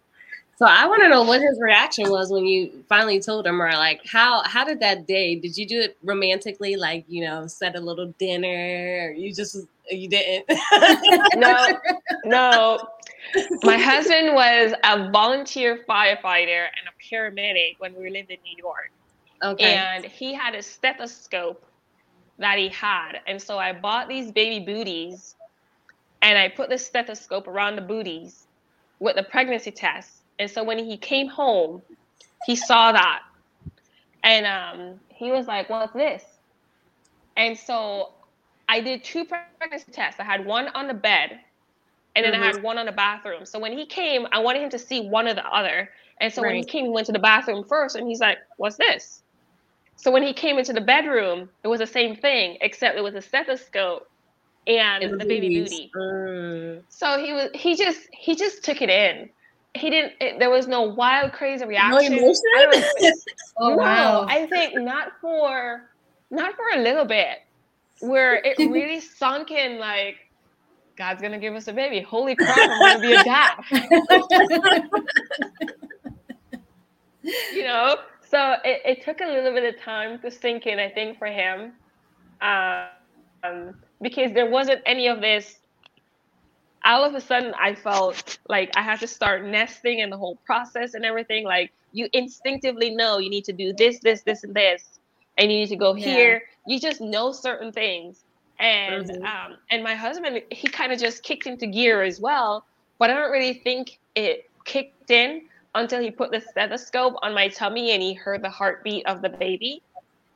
So I want to know what his reaction was when you finally told him, or like how how did that day? Did you do it romantically, like you know, set a little dinner, or you just you didn't? no, no. My husband was a volunteer firefighter and a paramedic when we lived in New York. Okay. And he had a stethoscope that he had, and so I bought these baby booties, and I put the stethoscope around the booties with the pregnancy test. And so when he came home, he saw that. And um, he was like, What's this? And so I did two pregnancy tests. I had one on the bed and then mm-hmm. I had one on the bathroom. So when he came, I wanted him to see one or the other. And so right. when he came, he went to the bathroom first and he's like, What's this? So when he came into the bedroom, it was the same thing, except it was a stethoscope and, and the baby booty. Mm. So he was he just he just took it in. He didn't. It, there was no wild, crazy reaction. No emotion. oh no, wow! I think not for not for a little bit, where it really sunk in. Like God's gonna give us a baby. Holy crap! I'm gonna be a dad. you know. So it, it took a little bit of time to sink in. I think for him. Um, because there wasn't any of this all of a sudden I felt like I had to start nesting and the whole process and everything. Like you instinctively know you need to do this, this, this, and this, and you need to go yeah. here. You just know certain things. And mm-hmm. um, and my husband, he kind of just kicked into gear as well. But I don't really think it kicked in until he put the stethoscope on my tummy and he heard the heartbeat of the baby.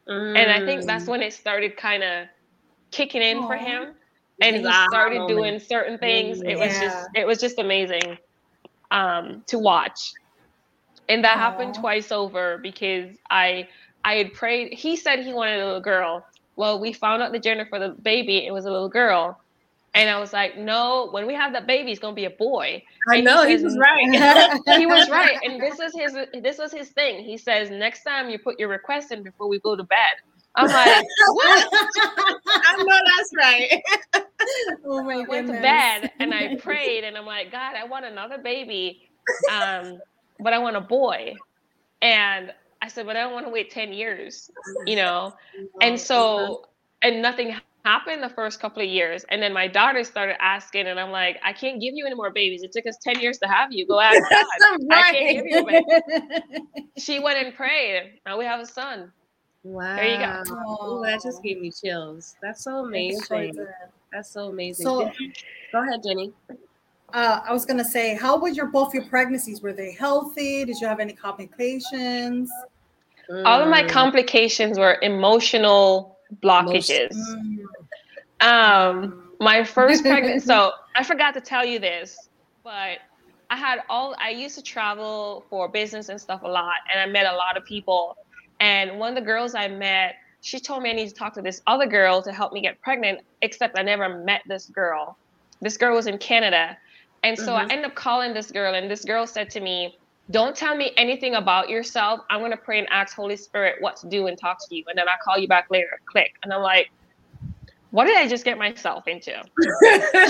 Mm. And I think that's mm. when it started kind of kicking in Aww. for him and he started doing certain things yeah. it was just it was just amazing um to watch and that Aww. happened twice over because i i had prayed he said he wanted a little girl well we found out the gender for the baby it was a little girl and I was like, no, when we have that baby, it's gonna be a boy. I and know he, says, he was right. he was right, and this was his this was his thing. He says next time you put your request in before we go to bed, I'm like, what? I know that's right. oh my I went to bed and I prayed and I'm like, God, I want another baby, um, but I want a boy. And I said, but I don't want to wait 10 years, you know? And so, and nothing happened the first couple of years. And then my daughter started asking, and I'm like, I can't give you any more babies. It took us 10 years to have you. Go ask God. right. I can't give you a baby. she went and prayed. Now we have a son. Wow. There you go. Oh, that just gave me chills. That's so amazing. That's so amazing. So, go ahead, Jenni. Uh, I was gonna say, how were your both your pregnancies? Were they healthy? Did you have any complications? Mm. All of my mm. complications were emotional blockages. Mm. Um, my first pregnancy. so I forgot to tell you this, but I had all. I used to travel for business and stuff a lot, and I met a lot of people and one of the girls I met, she told me I need to talk to this other girl to help me get pregnant, except I never met this girl. This girl was in Canada. And so mm-hmm. I ended up calling this girl, and this girl said to me, Don't tell me anything about yourself. I'm going to pray and ask Holy Spirit what to do and talk to you. And then I'll call you back later. Click. And I'm like, what did I just get myself into?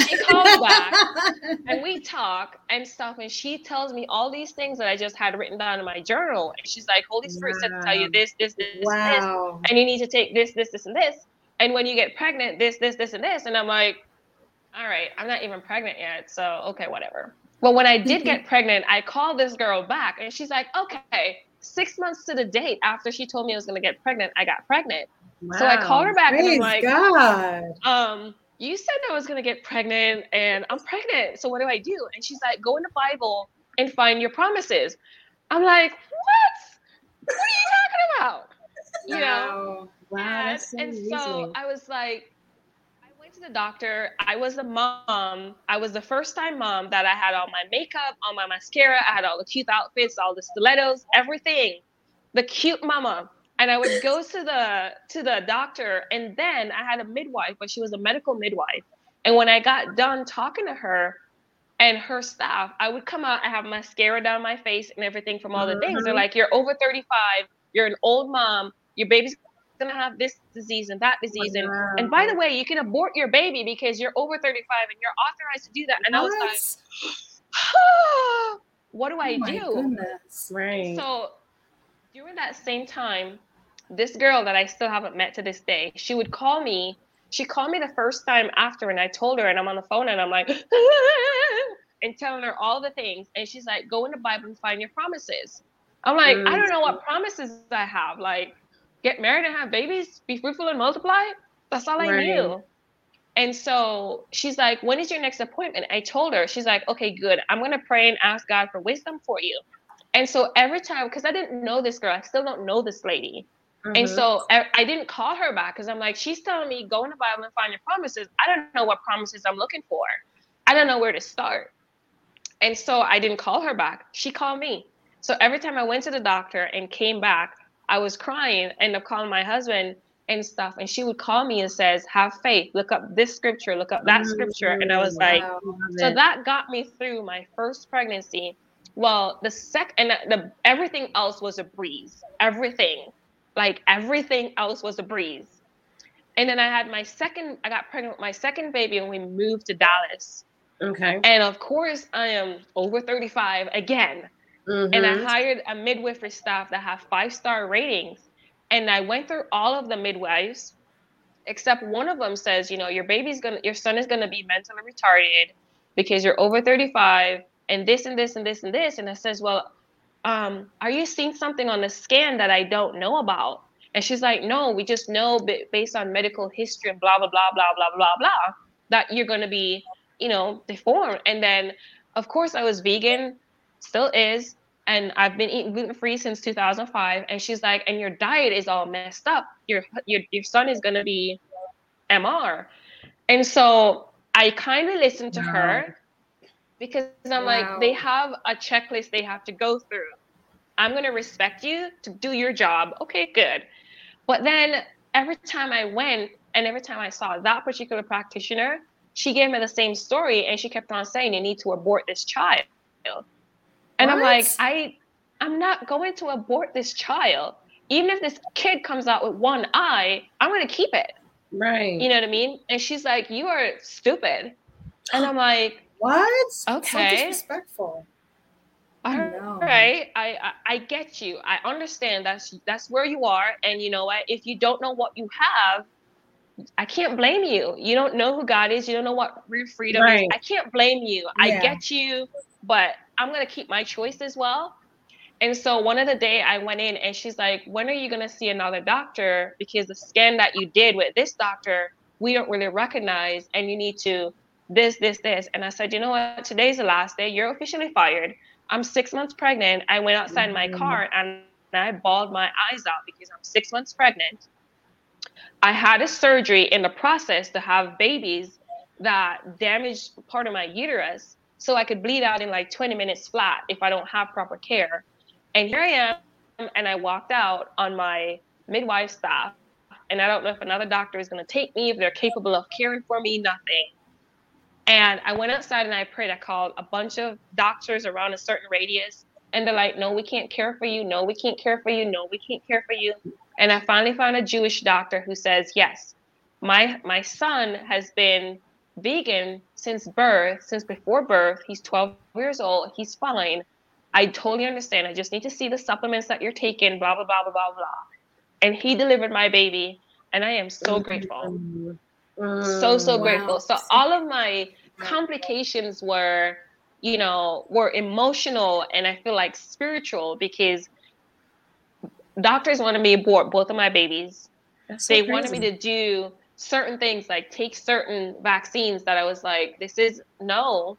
she calls back and we talk and stuff. And she tells me all these things that I just had written down in my journal. And she's like, Holy Spirit wow. said to tell you this, this, this, wow. this. And you need to take this, this, this, and this. And when you get pregnant, this, this, this, and this. And I'm like, all right, I'm not even pregnant yet. So, okay, whatever. But when I did get pregnant, I called this girl back and she's like, okay, six months to the date after she told me I was going to get pregnant, I got pregnant. Wow. So I called her back Praise and I'm like, God. um, you said I was gonna get pregnant and I'm pregnant. So what do I do? And she's like, go in the Bible and find your promises. I'm like, what? What are you talking about? You know? Wow. And, so, and so I was like, I went to the doctor. I was a mom. I was the first time mom that I had all my makeup, all my mascara, I had all the cute outfits, all the stilettos, everything. The cute mama and I would go to the to the doctor, and then I had a midwife, but she was a medical midwife. And when I got done talking to her and her staff, I would come out. I have mascara down my face and everything from all the things. They're mm-hmm. like, "You're over 35. You're an old mom. Your baby's gonna have this disease and that disease, and and by the way, you can abort your baby because you're over 35 and you're authorized to do that." And what? I was like, oh, "What do I oh do?" Goodness. Right. So during that same time, this girl that I still haven't met to this day, she would call me. She called me the first time after, and I told her, and I'm on the phone, and I'm like, and telling her all the things, and she's like, "Go in the Bible and find your promises." I'm like, mm. I don't know what promises I have. Like, get married and have babies, be fruitful and multiply. That's all right. I knew. And so she's like, When is your next appointment? I told her, She's like, Okay, good. I'm going to pray and ask God for wisdom for you. And so every time, because I didn't know this girl, I still don't know this lady. Mm-hmm. And so I, I, didn't call her back because I'm like, she's telling me go in the Bible and find your promises. I don't know what promises I'm looking for. I don't know where to start. And so I didn't call her back. She called me. So every time I went to the doctor and came back, I was crying, end up calling my husband and stuff. And she would call me and says, have faith, look up this scripture, look up that scripture. And I was wow. like, so that got me through my first pregnancy. Well, the sec and the, the everything else was a breeze. Everything, like everything else was a breeze. And then I had my second, I got pregnant with my second baby and we moved to Dallas. Okay. And of course, I am over 35 again. Mm-hmm. And I mm-hmm. hired a midwifery staff that have five star ratings. And I went through all of the midwives, except one of them says, you know, your baby's gonna, your son is gonna be mentally retarded because you're over 35 and this and this and this and this. And I says, well, um, are you seeing something on the scan that I don't know about? And she's like, no, we just know based on medical history and blah, blah, blah, blah, blah, blah, blah, that you're going to be, you know, deformed. And then, of course, I was vegan, still is and I've been eating gluten free since 2005. And she's like, and your diet is all messed up. Your your your son is gonna be MR. And so I kind of listened to wow. her because I'm wow. like, they have a checklist they have to go through. I'm gonna respect you to do your job. Okay, good. But then every time I went and every time I saw that particular practitioner, she gave me the same story and she kept on saying, you need to abort this child. And what? I'm like, I I'm not going to abort this child. Even if this kid comes out with one eye, I'm gonna keep it. Right. You know what I mean? And she's like, You are stupid. And I'm like, What? Okay. So disrespectful. All right. I, I I get you. I understand that's that's where you are. And you know what? If you don't know what you have, I can't blame you. You don't know who God is. You don't know what real freedom right. is. I can't blame you. Yeah. I get you, but I'm gonna keep my choice as well. And so one of the day I went in and she's like, When are you gonna see another doctor? Because the scan that you did with this doctor, we don't really recognize, and you need to this, this, this. And I said, you know what? Today's the last day. You're officially fired. I'm six months pregnant. I went outside mm-hmm. my car and I bawled my eyes out because I'm six months pregnant. I had a surgery in the process to have babies that damaged part of my uterus so I could bleed out in like 20 minutes flat if I don't have proper care. And here I am, and I walked out on my midwife staff, and I don't know if another doctor is going to take me, if they're capable of caring for me, nothing. And I went outside and I prayed. I called a bunch of doctors around a certain radius, and they're like, no, we can't care for you. No, we can't care for you. No, we can't care for you. And I finally found a Jewish doctor who says, yes, my my son has been vegan since birth, since before birth. He's 12 years old. He's fine. I totally understand. I just need to see the supplements that you're taking, blah, blah, blah, blah, blah, blah. And he delivered my baby. And I am so oh, grateful. so, so wow. grateful. So all of my complications were, you know, were emotional and I feel like spiritual because doctors wanted me to abort both of my babies. That's they so wanted me to do certain things like take certain vaccines that I was like, this is no,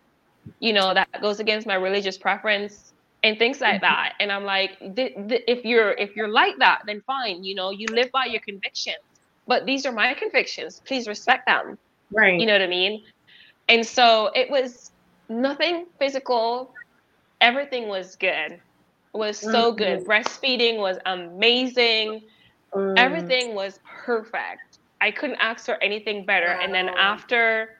you know, that goes against my religious preference and things like mm-hmm. that. And I'm like, th- th- if you're if you're like that, then fine, you know, you live by your convictions. But these are my convictions. Please respect them. Right. You know what I mean? And so it was nothing physical. Everything was good. It was so mm-hmm. good. Breastfeeding was amazing. Mm. Everything was perfect I couldn't ask for anything better. Wow. And then after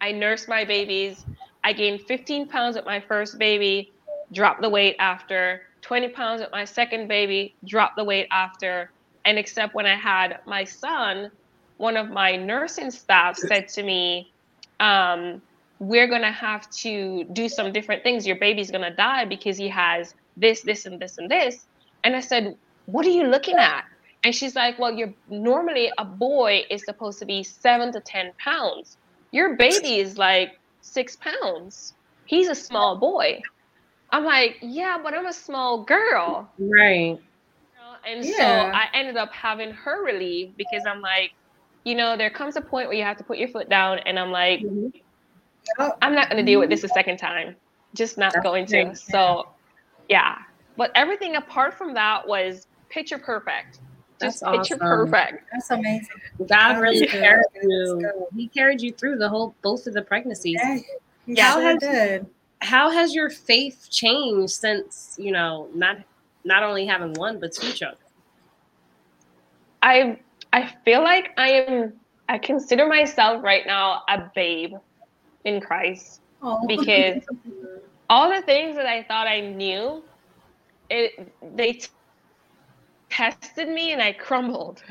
I nursed my babies, I gained 15 pounds with my first baby, dropped the weight after, 20 pounds with my second baby, dropped the weight after. And except when I had my son, one of my nursing staff said to me, um, We're going to have to do some different things. Your baby's going to die because he has this, this, and this, and this. And I said, What are you looking at? And she's like, Well, you're normally a boy is supposed to be seven to 10 pounds. Your baby is like six pounds. He's a small boy. I'm like, Yeah, but I'm a small girl. Right. And yeah. so I ended up having her relieve because I'm like, you know, there comes a point where you have to put your foot down, and I'm like, Mm-hmm. Yep. I'm not going to deal with this a second time. Just not That's going to. great. So, yeah. But everything apart from that was picture perfect. Just That's picture awesome. perfect. That's amazing. God really Yeah. carried you. He carried you through the whole both of the pregnancies. Yeah, Yeah. sure How did. How has your faith changed since you know not not only having one but two children? I I feel like I am I consider myself right now a babe in Christ Oh. because all the things that I thought I knew, it they t- tested me and I crumbled.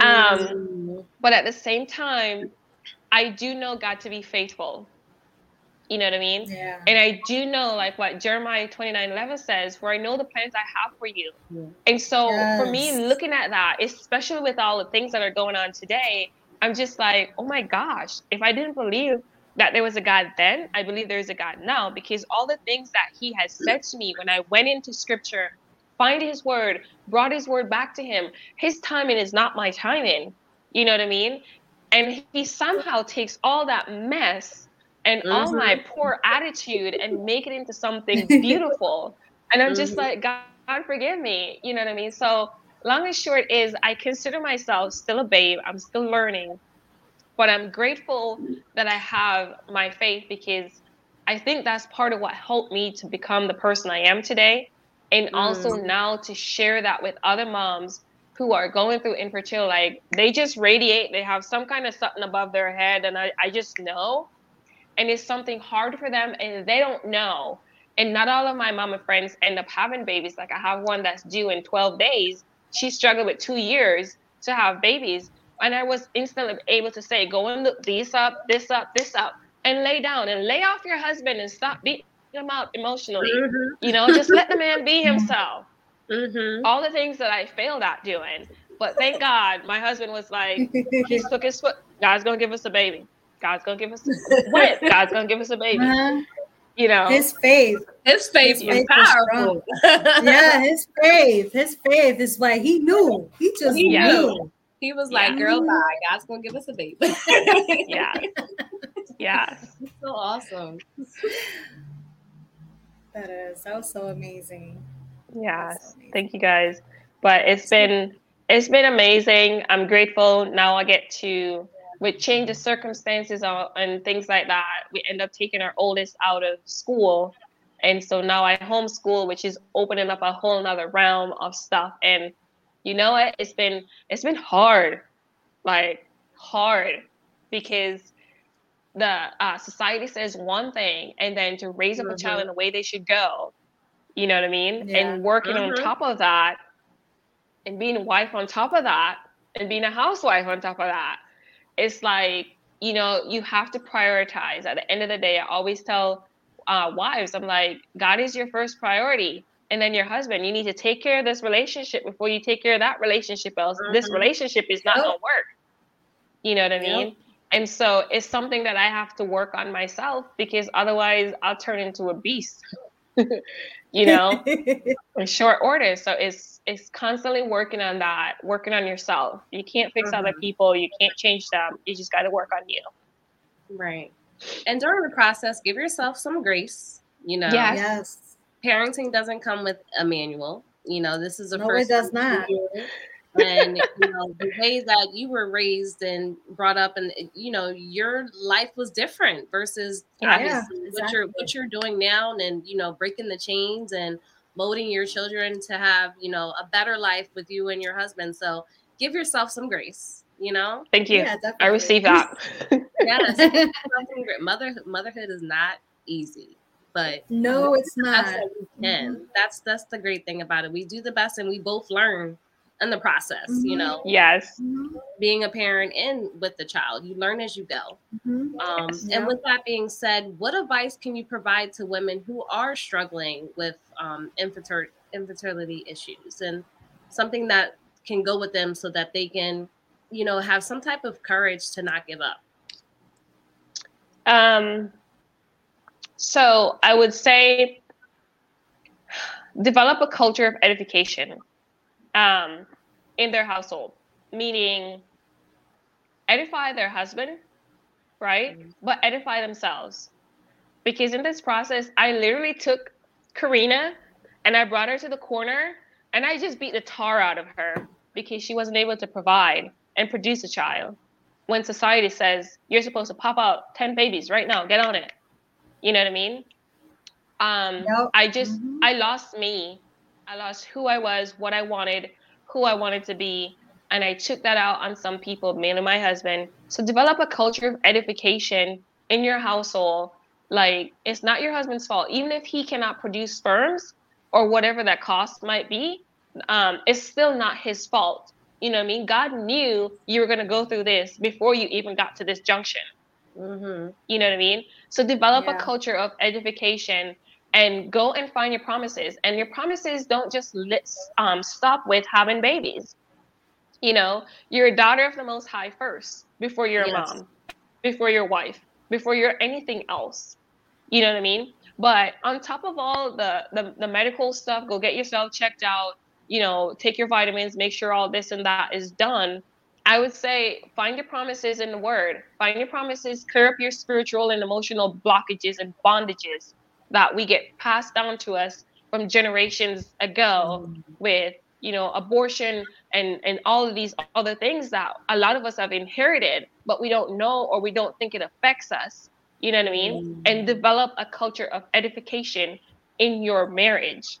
Um, but at the same time, I do know God to be faithful. You know what I mean? yeah. And I do know, like what Jeremiah 29 11 says, where I know the plans I have for you. Yeah. And so for me, looking at that, especially with all the things that are going on today, I'm just like, oh my gosh, if I didn't believe that there was a God then, I believe there's a God now because all the things that He has said to me when I went into scripture, find His word, brought His word back to Him, His timing is not my timing. You know what I mean? And He somehow takes all that mess and all Mhm. my poor attitude and make it into something beautiful. and I'm just Mhm. like, God, God, forgive me. You know what I mean? So, long and short is, I consider myself still a babe. I'm still learning, but I'm grateful that I have my faith because I think that's part of what helped me to become the person I am today. And also Mm. now to share that with other moms who are going through infertility. Like they just radiate, they have some kind of something above their head. And I, I just know. And it's something hard for them and they don't know. And not all of my mama friends end up having babies. Like I have one that's due in 12 days. She struggled with two years to have babies. And I was instantly able to say, go and look this up, this up, this up, and lay down and lay off your husband and stop beating him out emotionally. Mhm. You know, just let the man be himself. Mhm. All the things that I failed at doing. But thank God my husband was like, he took his foot. God's gonna give us a baby. God's gonna give us what? God's gonna give us a baby. Uh-huh. You know. His faith. His faith His faith was powerful. Yeah, his faith. His faith is like he knew. He just He Yeah. knew. He was like, "Girl, bye. God's gonna give us a baby." yeah. Yeah. so awesome. That is. That was so amazing. Yeah. That's amazing. Thank you guys. But it's been it's been amazing. I'm grateful. Now I get to with change of circumstances uh, and things like that, we end up taking our oldest out of school. And so now I homeschool, which is opening up a whole nother realm of stuff. And you know what? It's been it's been hard. Like hard because the uh, society says one thing and then to raise up a child Mhm. in the way they should go you know what i mean Yeah. and working on Mhm. top of that and being a wife on top of that and being a housewife on top of that it's like you know you have to prioritize at the end of the day i always tell uh, wives i'm like god is your first priority and then your husband you need to take care of this relationship before you take care of that relationship else this Mhm. relationship is not Yep. going to work you know what i Yep. mean and so it's something that i have to work on myself because otherwise i'll turn into a beast you know in short order so it's it's constantly working on that working on yourself you can't fix other Mhm. people you can't change them you just got to work on you Right. And during the process, give yourself some grace. You know, Yes. yes. parenting doesn't come with a manual. You know, this is a No, it does time not. For you. And you know, the way that you were raised and brought up, and eh, you know, your life was different versus Yeah. obviously Yeah, what you're what you're doing now, and you know, breaking the chains and molding your children to have you know a better life with you and your husband. So give yourself some grace. You know, thank you Yeah, i definitely. receive that yes, mother motherhood is not easy, but no, it's not. best that we can. Mm-hmm. That's that's the great thing about it. We do the best, and we both learn in the process. You Mhm. know, yes Mhm, being a parent and with the child, you learn as you go. mhm. Um, Yeah. And with that being said, what advice can you provide to women who are struggling with um, infertil- infertility issues and something that can go with them so that they can, you know, have some type of courage to not give up? Um, so I would say develop a culture of edification um, in their household, meaning edify their husband, right? Mm-hmm. But edify themselves. Because in this process, I literally took Karena and I brought her to the corner and I just beat the tar out of her because she wasn't able to provide and produce a child. When society says you're supposed to pop out 10 babies right now, get on it. You know what I mean? Um, yep. I just, mm-hmm. I lost me. I lost who I was, what I wanted, who I wanted to be. And I took that out on some people, mainly my husband. So develop a culture of edification in your household. Like, it's not your husband's fault. Even if he cannot produce sperms or whatever that cost might be, um, it's still not his fault. You know what I mean? God knew you were going to go through this before you even got to this junction. Mm-hmm. You know what I mean? So develop yeah. a culture of edification and go and find your promises. And your promises don't just let, um, stop with having babies. You know, you're a daughter of the Most High first before you're yes. a mom, before your wife, before you're anything else. You know what I mean? But on top of all the, the, the medical stuff, go get yourself checked out you know, take your vitamins, make sure all this and that is done. I would say find your promises in the word. Find your promises, clear up your spiritual and emotional blockages and bondages that we get passed down to us from generations ago mm. with, you know, abortion and and all of these other things that a lot of us have inherited, but we don't know or we don't think it affects us. You know what I mean? Mm. And develop a culture of edification in your marriage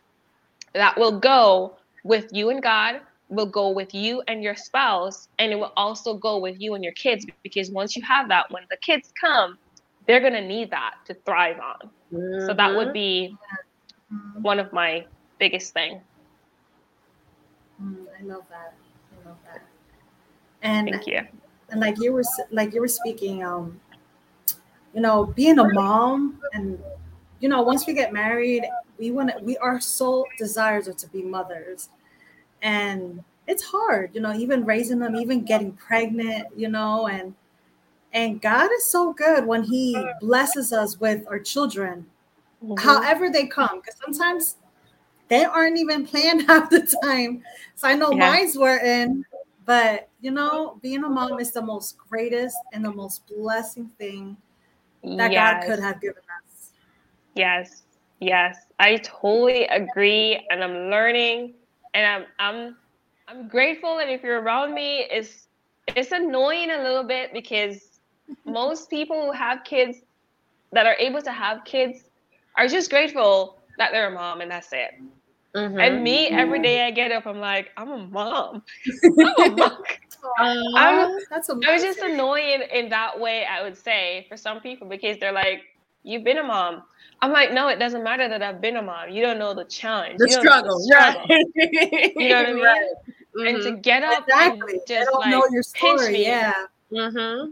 that will go with you and God, will go with you and your spouse, and it will also go with you and your kids because once you have that, when the kids come, they're going to need that to thrive on. Mm-hmm. So that would be mm-hmm. one of my biggest thing. Mm, I love that. I love that. And thank you. And like you were like you were speaking, um, you know, being a mom and you know, once we get married, we want to, we our sole desires are to be mothers and it's hard you know even raising them even getting pregnant you know and and god is so good when he blesses us with our children mm-hmm. however they come because sometimes they aren't even planned half the time so i know yeah. mine's were in but you know being a mom is the most greatest and the most blessing thing that yes. god could have given us yes yes i totally agree and i'm learning and I'm I'm I'm grateful And if you're around me, it's it's annoying a little bit because most people who have kids that are able to have kids are just grateful that they're a mom and that's it. Mm-hmm. And me, every day I get up, I'm like, I'm a mom. I'm a mom. I'm, that's amazing. I'm just annoying in that way, I would say, for some people because they're like, you've been a mom. I'm like, no, it doesn't matter that I've been a mom. You don't know the challenge, the struggle, the struggle. Right. you know what I mean? Right. Mm-hmm. And to mm-hmm. get up exactly. and just like know your story, me. yeah. Mm-hmm.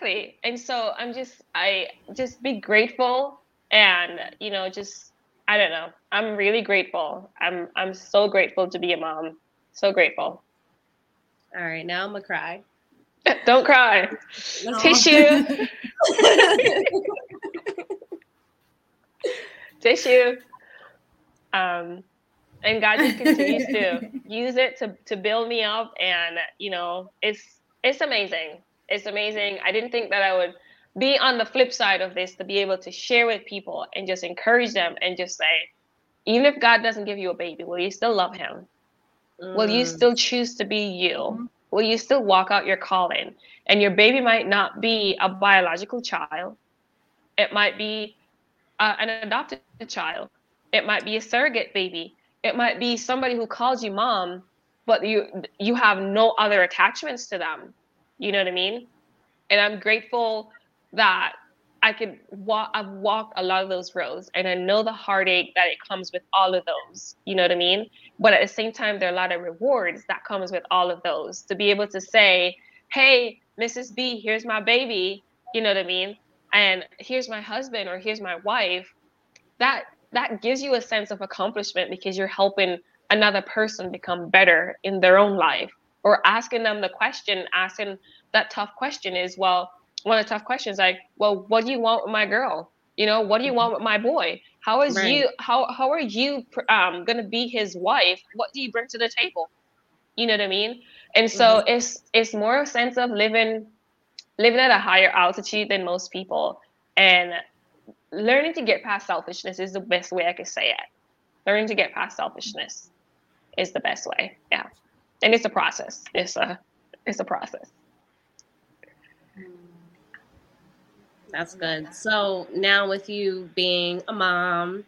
Exactly. And so I'm just, I just be grateful, and you know, just I don't know. I'm really grateful. I'm I'm so grateful to be a mom. So grateful. All right, now I'm gonna cry. Don't cry. No. Tissue. tissue. Um, and God just continues to use it to to build me up, and you know, it's it's amazing. It's amazing. I didn't think that I would be on the flip side of this to be able to share with people and just encourage them and just say, even if God doesn't give you a baby, will you still love Him? Mm. Will you mm. still choose to be you? Mm-hmm. Will you still walk out your calling? And your baby might not be a biological child. It might be uh, an adopted child. It might be a surrogate baby. It might be somebody who calls you mom, but you you have no other attachments to them. You know what I mean? And I'm grateful that I could walk. I've walked a lot of those roads, and I know the heartache that it comes with all of those. You know what I mean? But at the same time, there are a lot of rewards that comes with all of those. To be able to say, "Hey, Mrs. B, here's my baby," you know what I mean? and here's my husband or here's my wife that that gives you a sense of accomplishment because you're helping another person become better in their own life or asking them the question asking that tough question is well one of the tough questions like well what do you want with my girl you know what do you want with my boy how is right. you how how are you um going to be his wife what do you bring to the table you know what i mean and so mm-hmm. it's it's more a sense of living living at a higher altitude than most people and learning to get past selfishness is the best way I could say it. Learning to get past selfishness is the best way. Yeah. And it's a process. It's a it's a process. That's good. So now with you being a mom,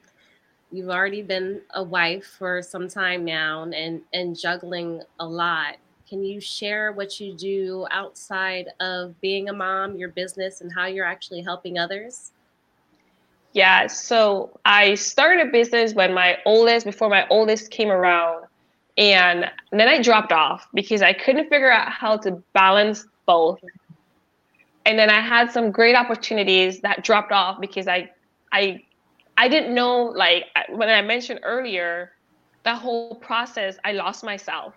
you've already been a wife for some time now and and juggling a lot. Can you share what you do outside of being a mom, your business and how you're actually helping others? Yeah, so I started a business when my oldest, before my oldest came around, and then I dropped off because I couldn't figure out how to balance both. And then I had some great opportunities that dropped off because I, I, I didn't know like when I mentioned earlier, that whole process I lost myself.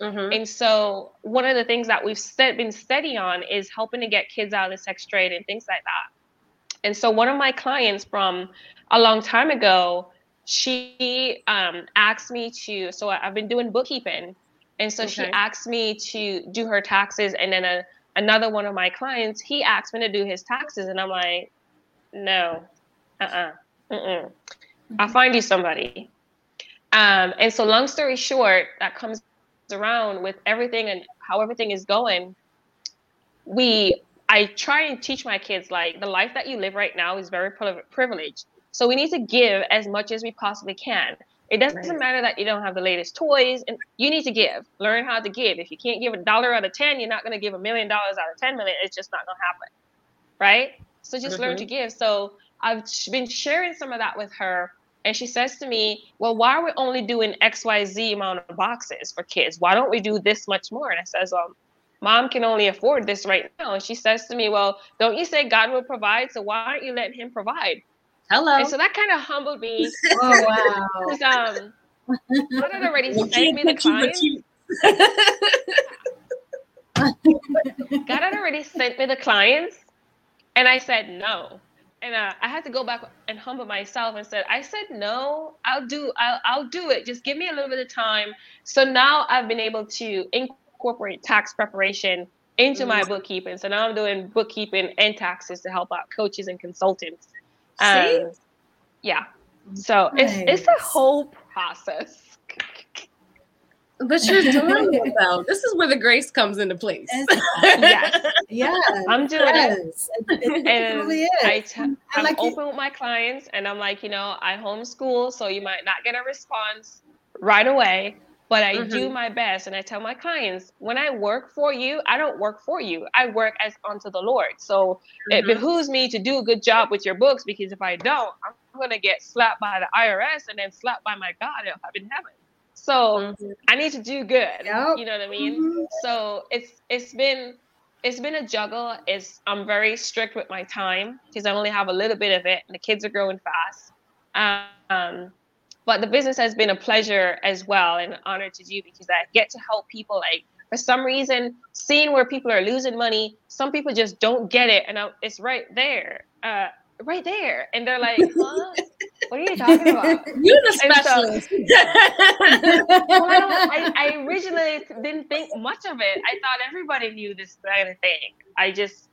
Mm-hmm. And so one of the things that we've st- been steady on is helping to get kids out of the sex trade and things like that. And so one of my clients from a long time ago, she um, asked me to. So I've been doing bookkeeping, and so okay. she asked me to do her taxes. And then a, another one of my clients, he asked me to do his taxes, and I'm like, no, uh, uh-uh, uh, I'll find you somebody. Um, and so, long story short, that comes around with everything and how everything is going. We I try and teach my kids like the life that you live right now is very privileged. So we need to give as much as we possibly can. It doesn't right. matter that you don't have the latest toys, and you need to give. Learn how to give. If you can't give a dollar out of ten, you're not going to give a million dollars out of ten million. It's just not going to happen, right? So just mm-hmm. learn to mm-hmm. give. So I've been sharing some of that with her, and she says to me, "Well, why are we only doing X, Y, Z amount of boxes for kids? Why don't we do this much more?" And I says, "Well, mom can only afford this right now. And she says to me, Well, don't you say God will provide? So why aren't you letting him provide? Hello. And so that kind of humbled me. oh, wow. Because um, God had already sent me the clients. God had already sent me the clients. And I said no. And uh, I had to go back and humble myself and said, I said no, I'll do, I'll, I'll do it. Just give me a little bit of time. So now I've been able to incorporate tax preparation into my mm-hmm. bookkeeping. So now I'm doing bookkeeping and taxes to help out coaches and consultants. Um, yeah. So nice. it's it's a whole process. But you're doing it though. This is where the grace comes into place. yes. Yeah. I'm doing yes. it. it, it and really I t- I'm like open with my clients and I'm like, you know, I homeschool, so you might not get a response right away but I mm-hmm. do my best. And I tell my clients, when I work for you, I don't work for you. I work as unto the Lord. So mm-hmm. it behooves me to do a good job with your books because if I don't, I'm going to get slapped by the IRS and then slapped by my God up in heaven. So mm-hmm. I need to do good. Yep. You know what I mean? Mm-hmm. So it's it's been it's been a juggle. It's I'm very strict with my time because I only have a little bit of it, and the kids are growing fast. Um, but the business has been a pleasure as well and an honor to do because I get to help people like for some reason seeing where people are losing money some people just don't get it and I, it's right there uh, right there. And they're like huh? what are you talking about? You're the specialist so, well, I, I, I originally didn't think much of it. I thought everybody knew this kind of thing. I just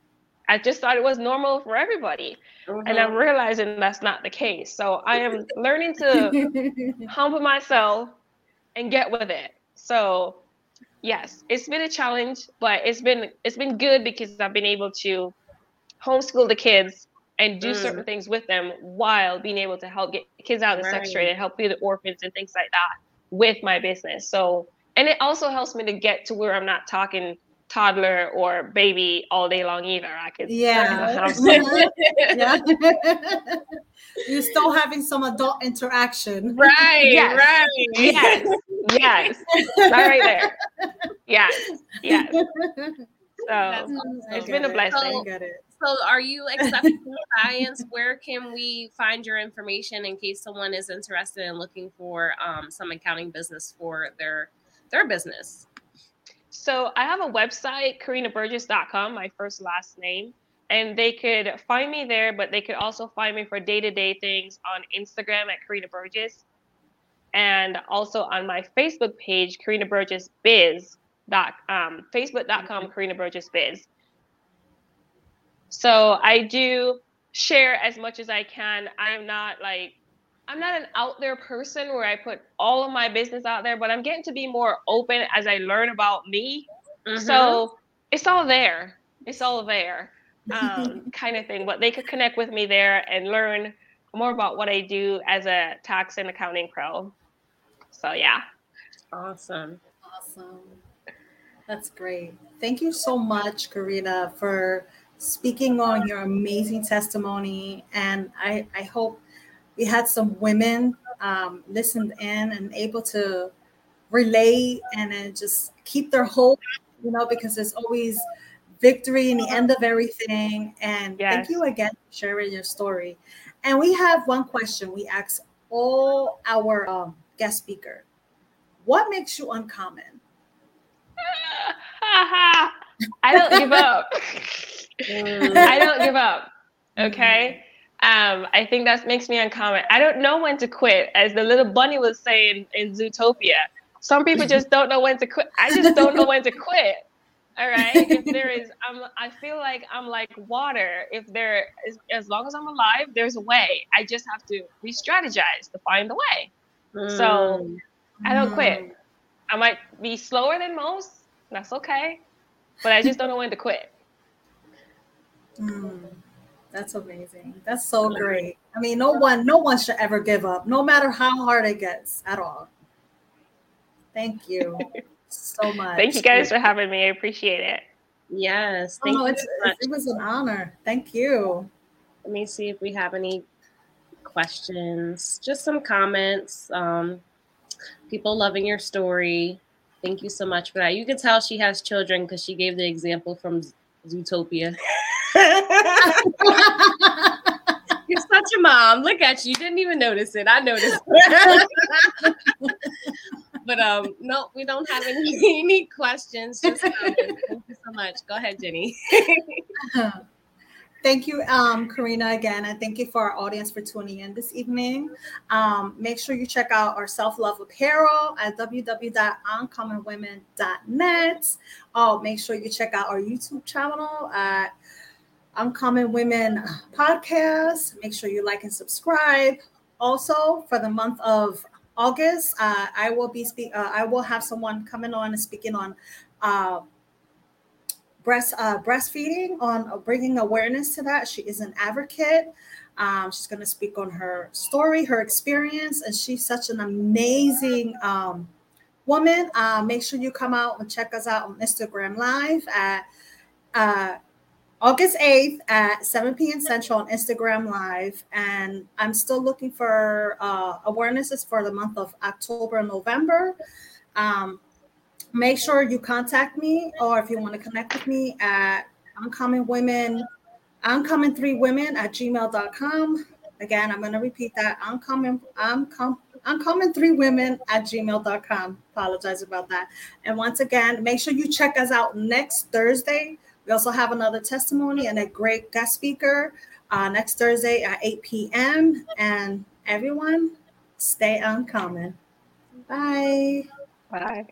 I just thought it was normal for everybody. Mm-hmm. And I'm mm-hmm. realizing that's not the case. So I am learning to humble myself and get with it. So yes, it's been a challenge, but it's been it's been good because I've been able to homeschool the kids and do mm. certain things with them while being able to help get kids out of the right. sex trade and help feed the orphans and things like that with my business. So and it also helps me to get to where I'm not talking toddler or baby all day long either. I could yeah. yeah. You're still having some adult interaction. Right, yes. right. Yes. Yes. right there. Yes. Yes. So awesome. it's been a blessing. So, so are you accepting clients? Where can we find your information in case someone is interested in looking for um, some accounting business for their their business? So I have a website, karinaburgess.com, my first last name. And they could find me there, but they could also find me for day to day things on Instagram at Karena Burgess. And also on my Facebook page, Karena Burgess Biz. Dot, um, Facebook.com, mm-hmm. Karena Burgess Biz. So I do share as much as I can. I am not like I'm not an out there person where I put all of my business out there, but I'm getting to be more open as I learn about me. Mm-hmm. So it's all there. It's all there, um, kind of thing. But they could connect with me there and learn more about what I do as a tax and accounting pro. So yeah. Awesome. Awesome. That's great. Thank you so much, Karena, for speaking on your amazing testimony. And I, I hope we had some women um, listened in and able to relate and then just keep their hope, you know, because there's always victory in the end of everything. And yes. thank you again for sharing your story. And we have one question we ask all our um, guest speaker. What makes you uncommon? I don't give up. I don't give up. Okay. Um, I think that makes me uncommon. I don't know when to quit, as the little bunny was saying in Zootopia. Some people just don't know when to quit. I just don't know when to quit. All right. If there is, I'm, I feel like I'm like water. If there is, as long as I'm alive, there's a way. I just have to re strategize to find the way. Mm. So I don't quit. I might be slower than most. That's okay. But I just don't know when to quit. Mm. That's amazing. That's so great. I mean, no one, no one should ever give up, no matter how hard it gets at all. Thank you so much. Thank you guys for having me. I appreciate it. Yes. Thank oh, you. it was an honor. Thank you. Let me see if we have any questions. Just some comments. Um, people loving your story. Thank you so much for that. You can tell she has children because she gave the example from Zootopia. You're such a mom. Look at you. You didn't even notice it. I noticed. but um, no, we don't have any, any questions. Just thank you so much. Go ahead, Jenni. Thank you, um, Karena, again, and thank you for our audience for tuning in this evening. Um, make sure you check out our self love apparel at www.uncommonwomen.net. Oh, make sure you check out our YouTube channel at Uncommon Women Podcast. Make sure you like and subscribe. Also, for the month of August, uh, I will be speak. Uh, I will have someone coming on and speaking on uh, breast uh, breastfeeding, on bringing awareness to that. She is an advocate. Um, she's going to speak on her story, her experience, and she's such an amazing um, woman. Uh, make sure you come out and check us out on Instagram Live at uh, August 8th at 7 p.m. Central on Instagram Live. And I'm still looking for uh, awarenesses for the month of October and November. Um, make sure you contact me or if you want to connect with me at Uncommon Women, Uncommon Three Women at gmail.com. Again, I'm going to repeat that Uncommon, Uncommon, Uncommon Three Women at gmail.com. Apologize about that. And once again, make sure you check us out next Thursday we also have another testimony and a great guest speaker uh, next Thursday at 8 p.m. And everyone, stay uncommon. Bye. Bye.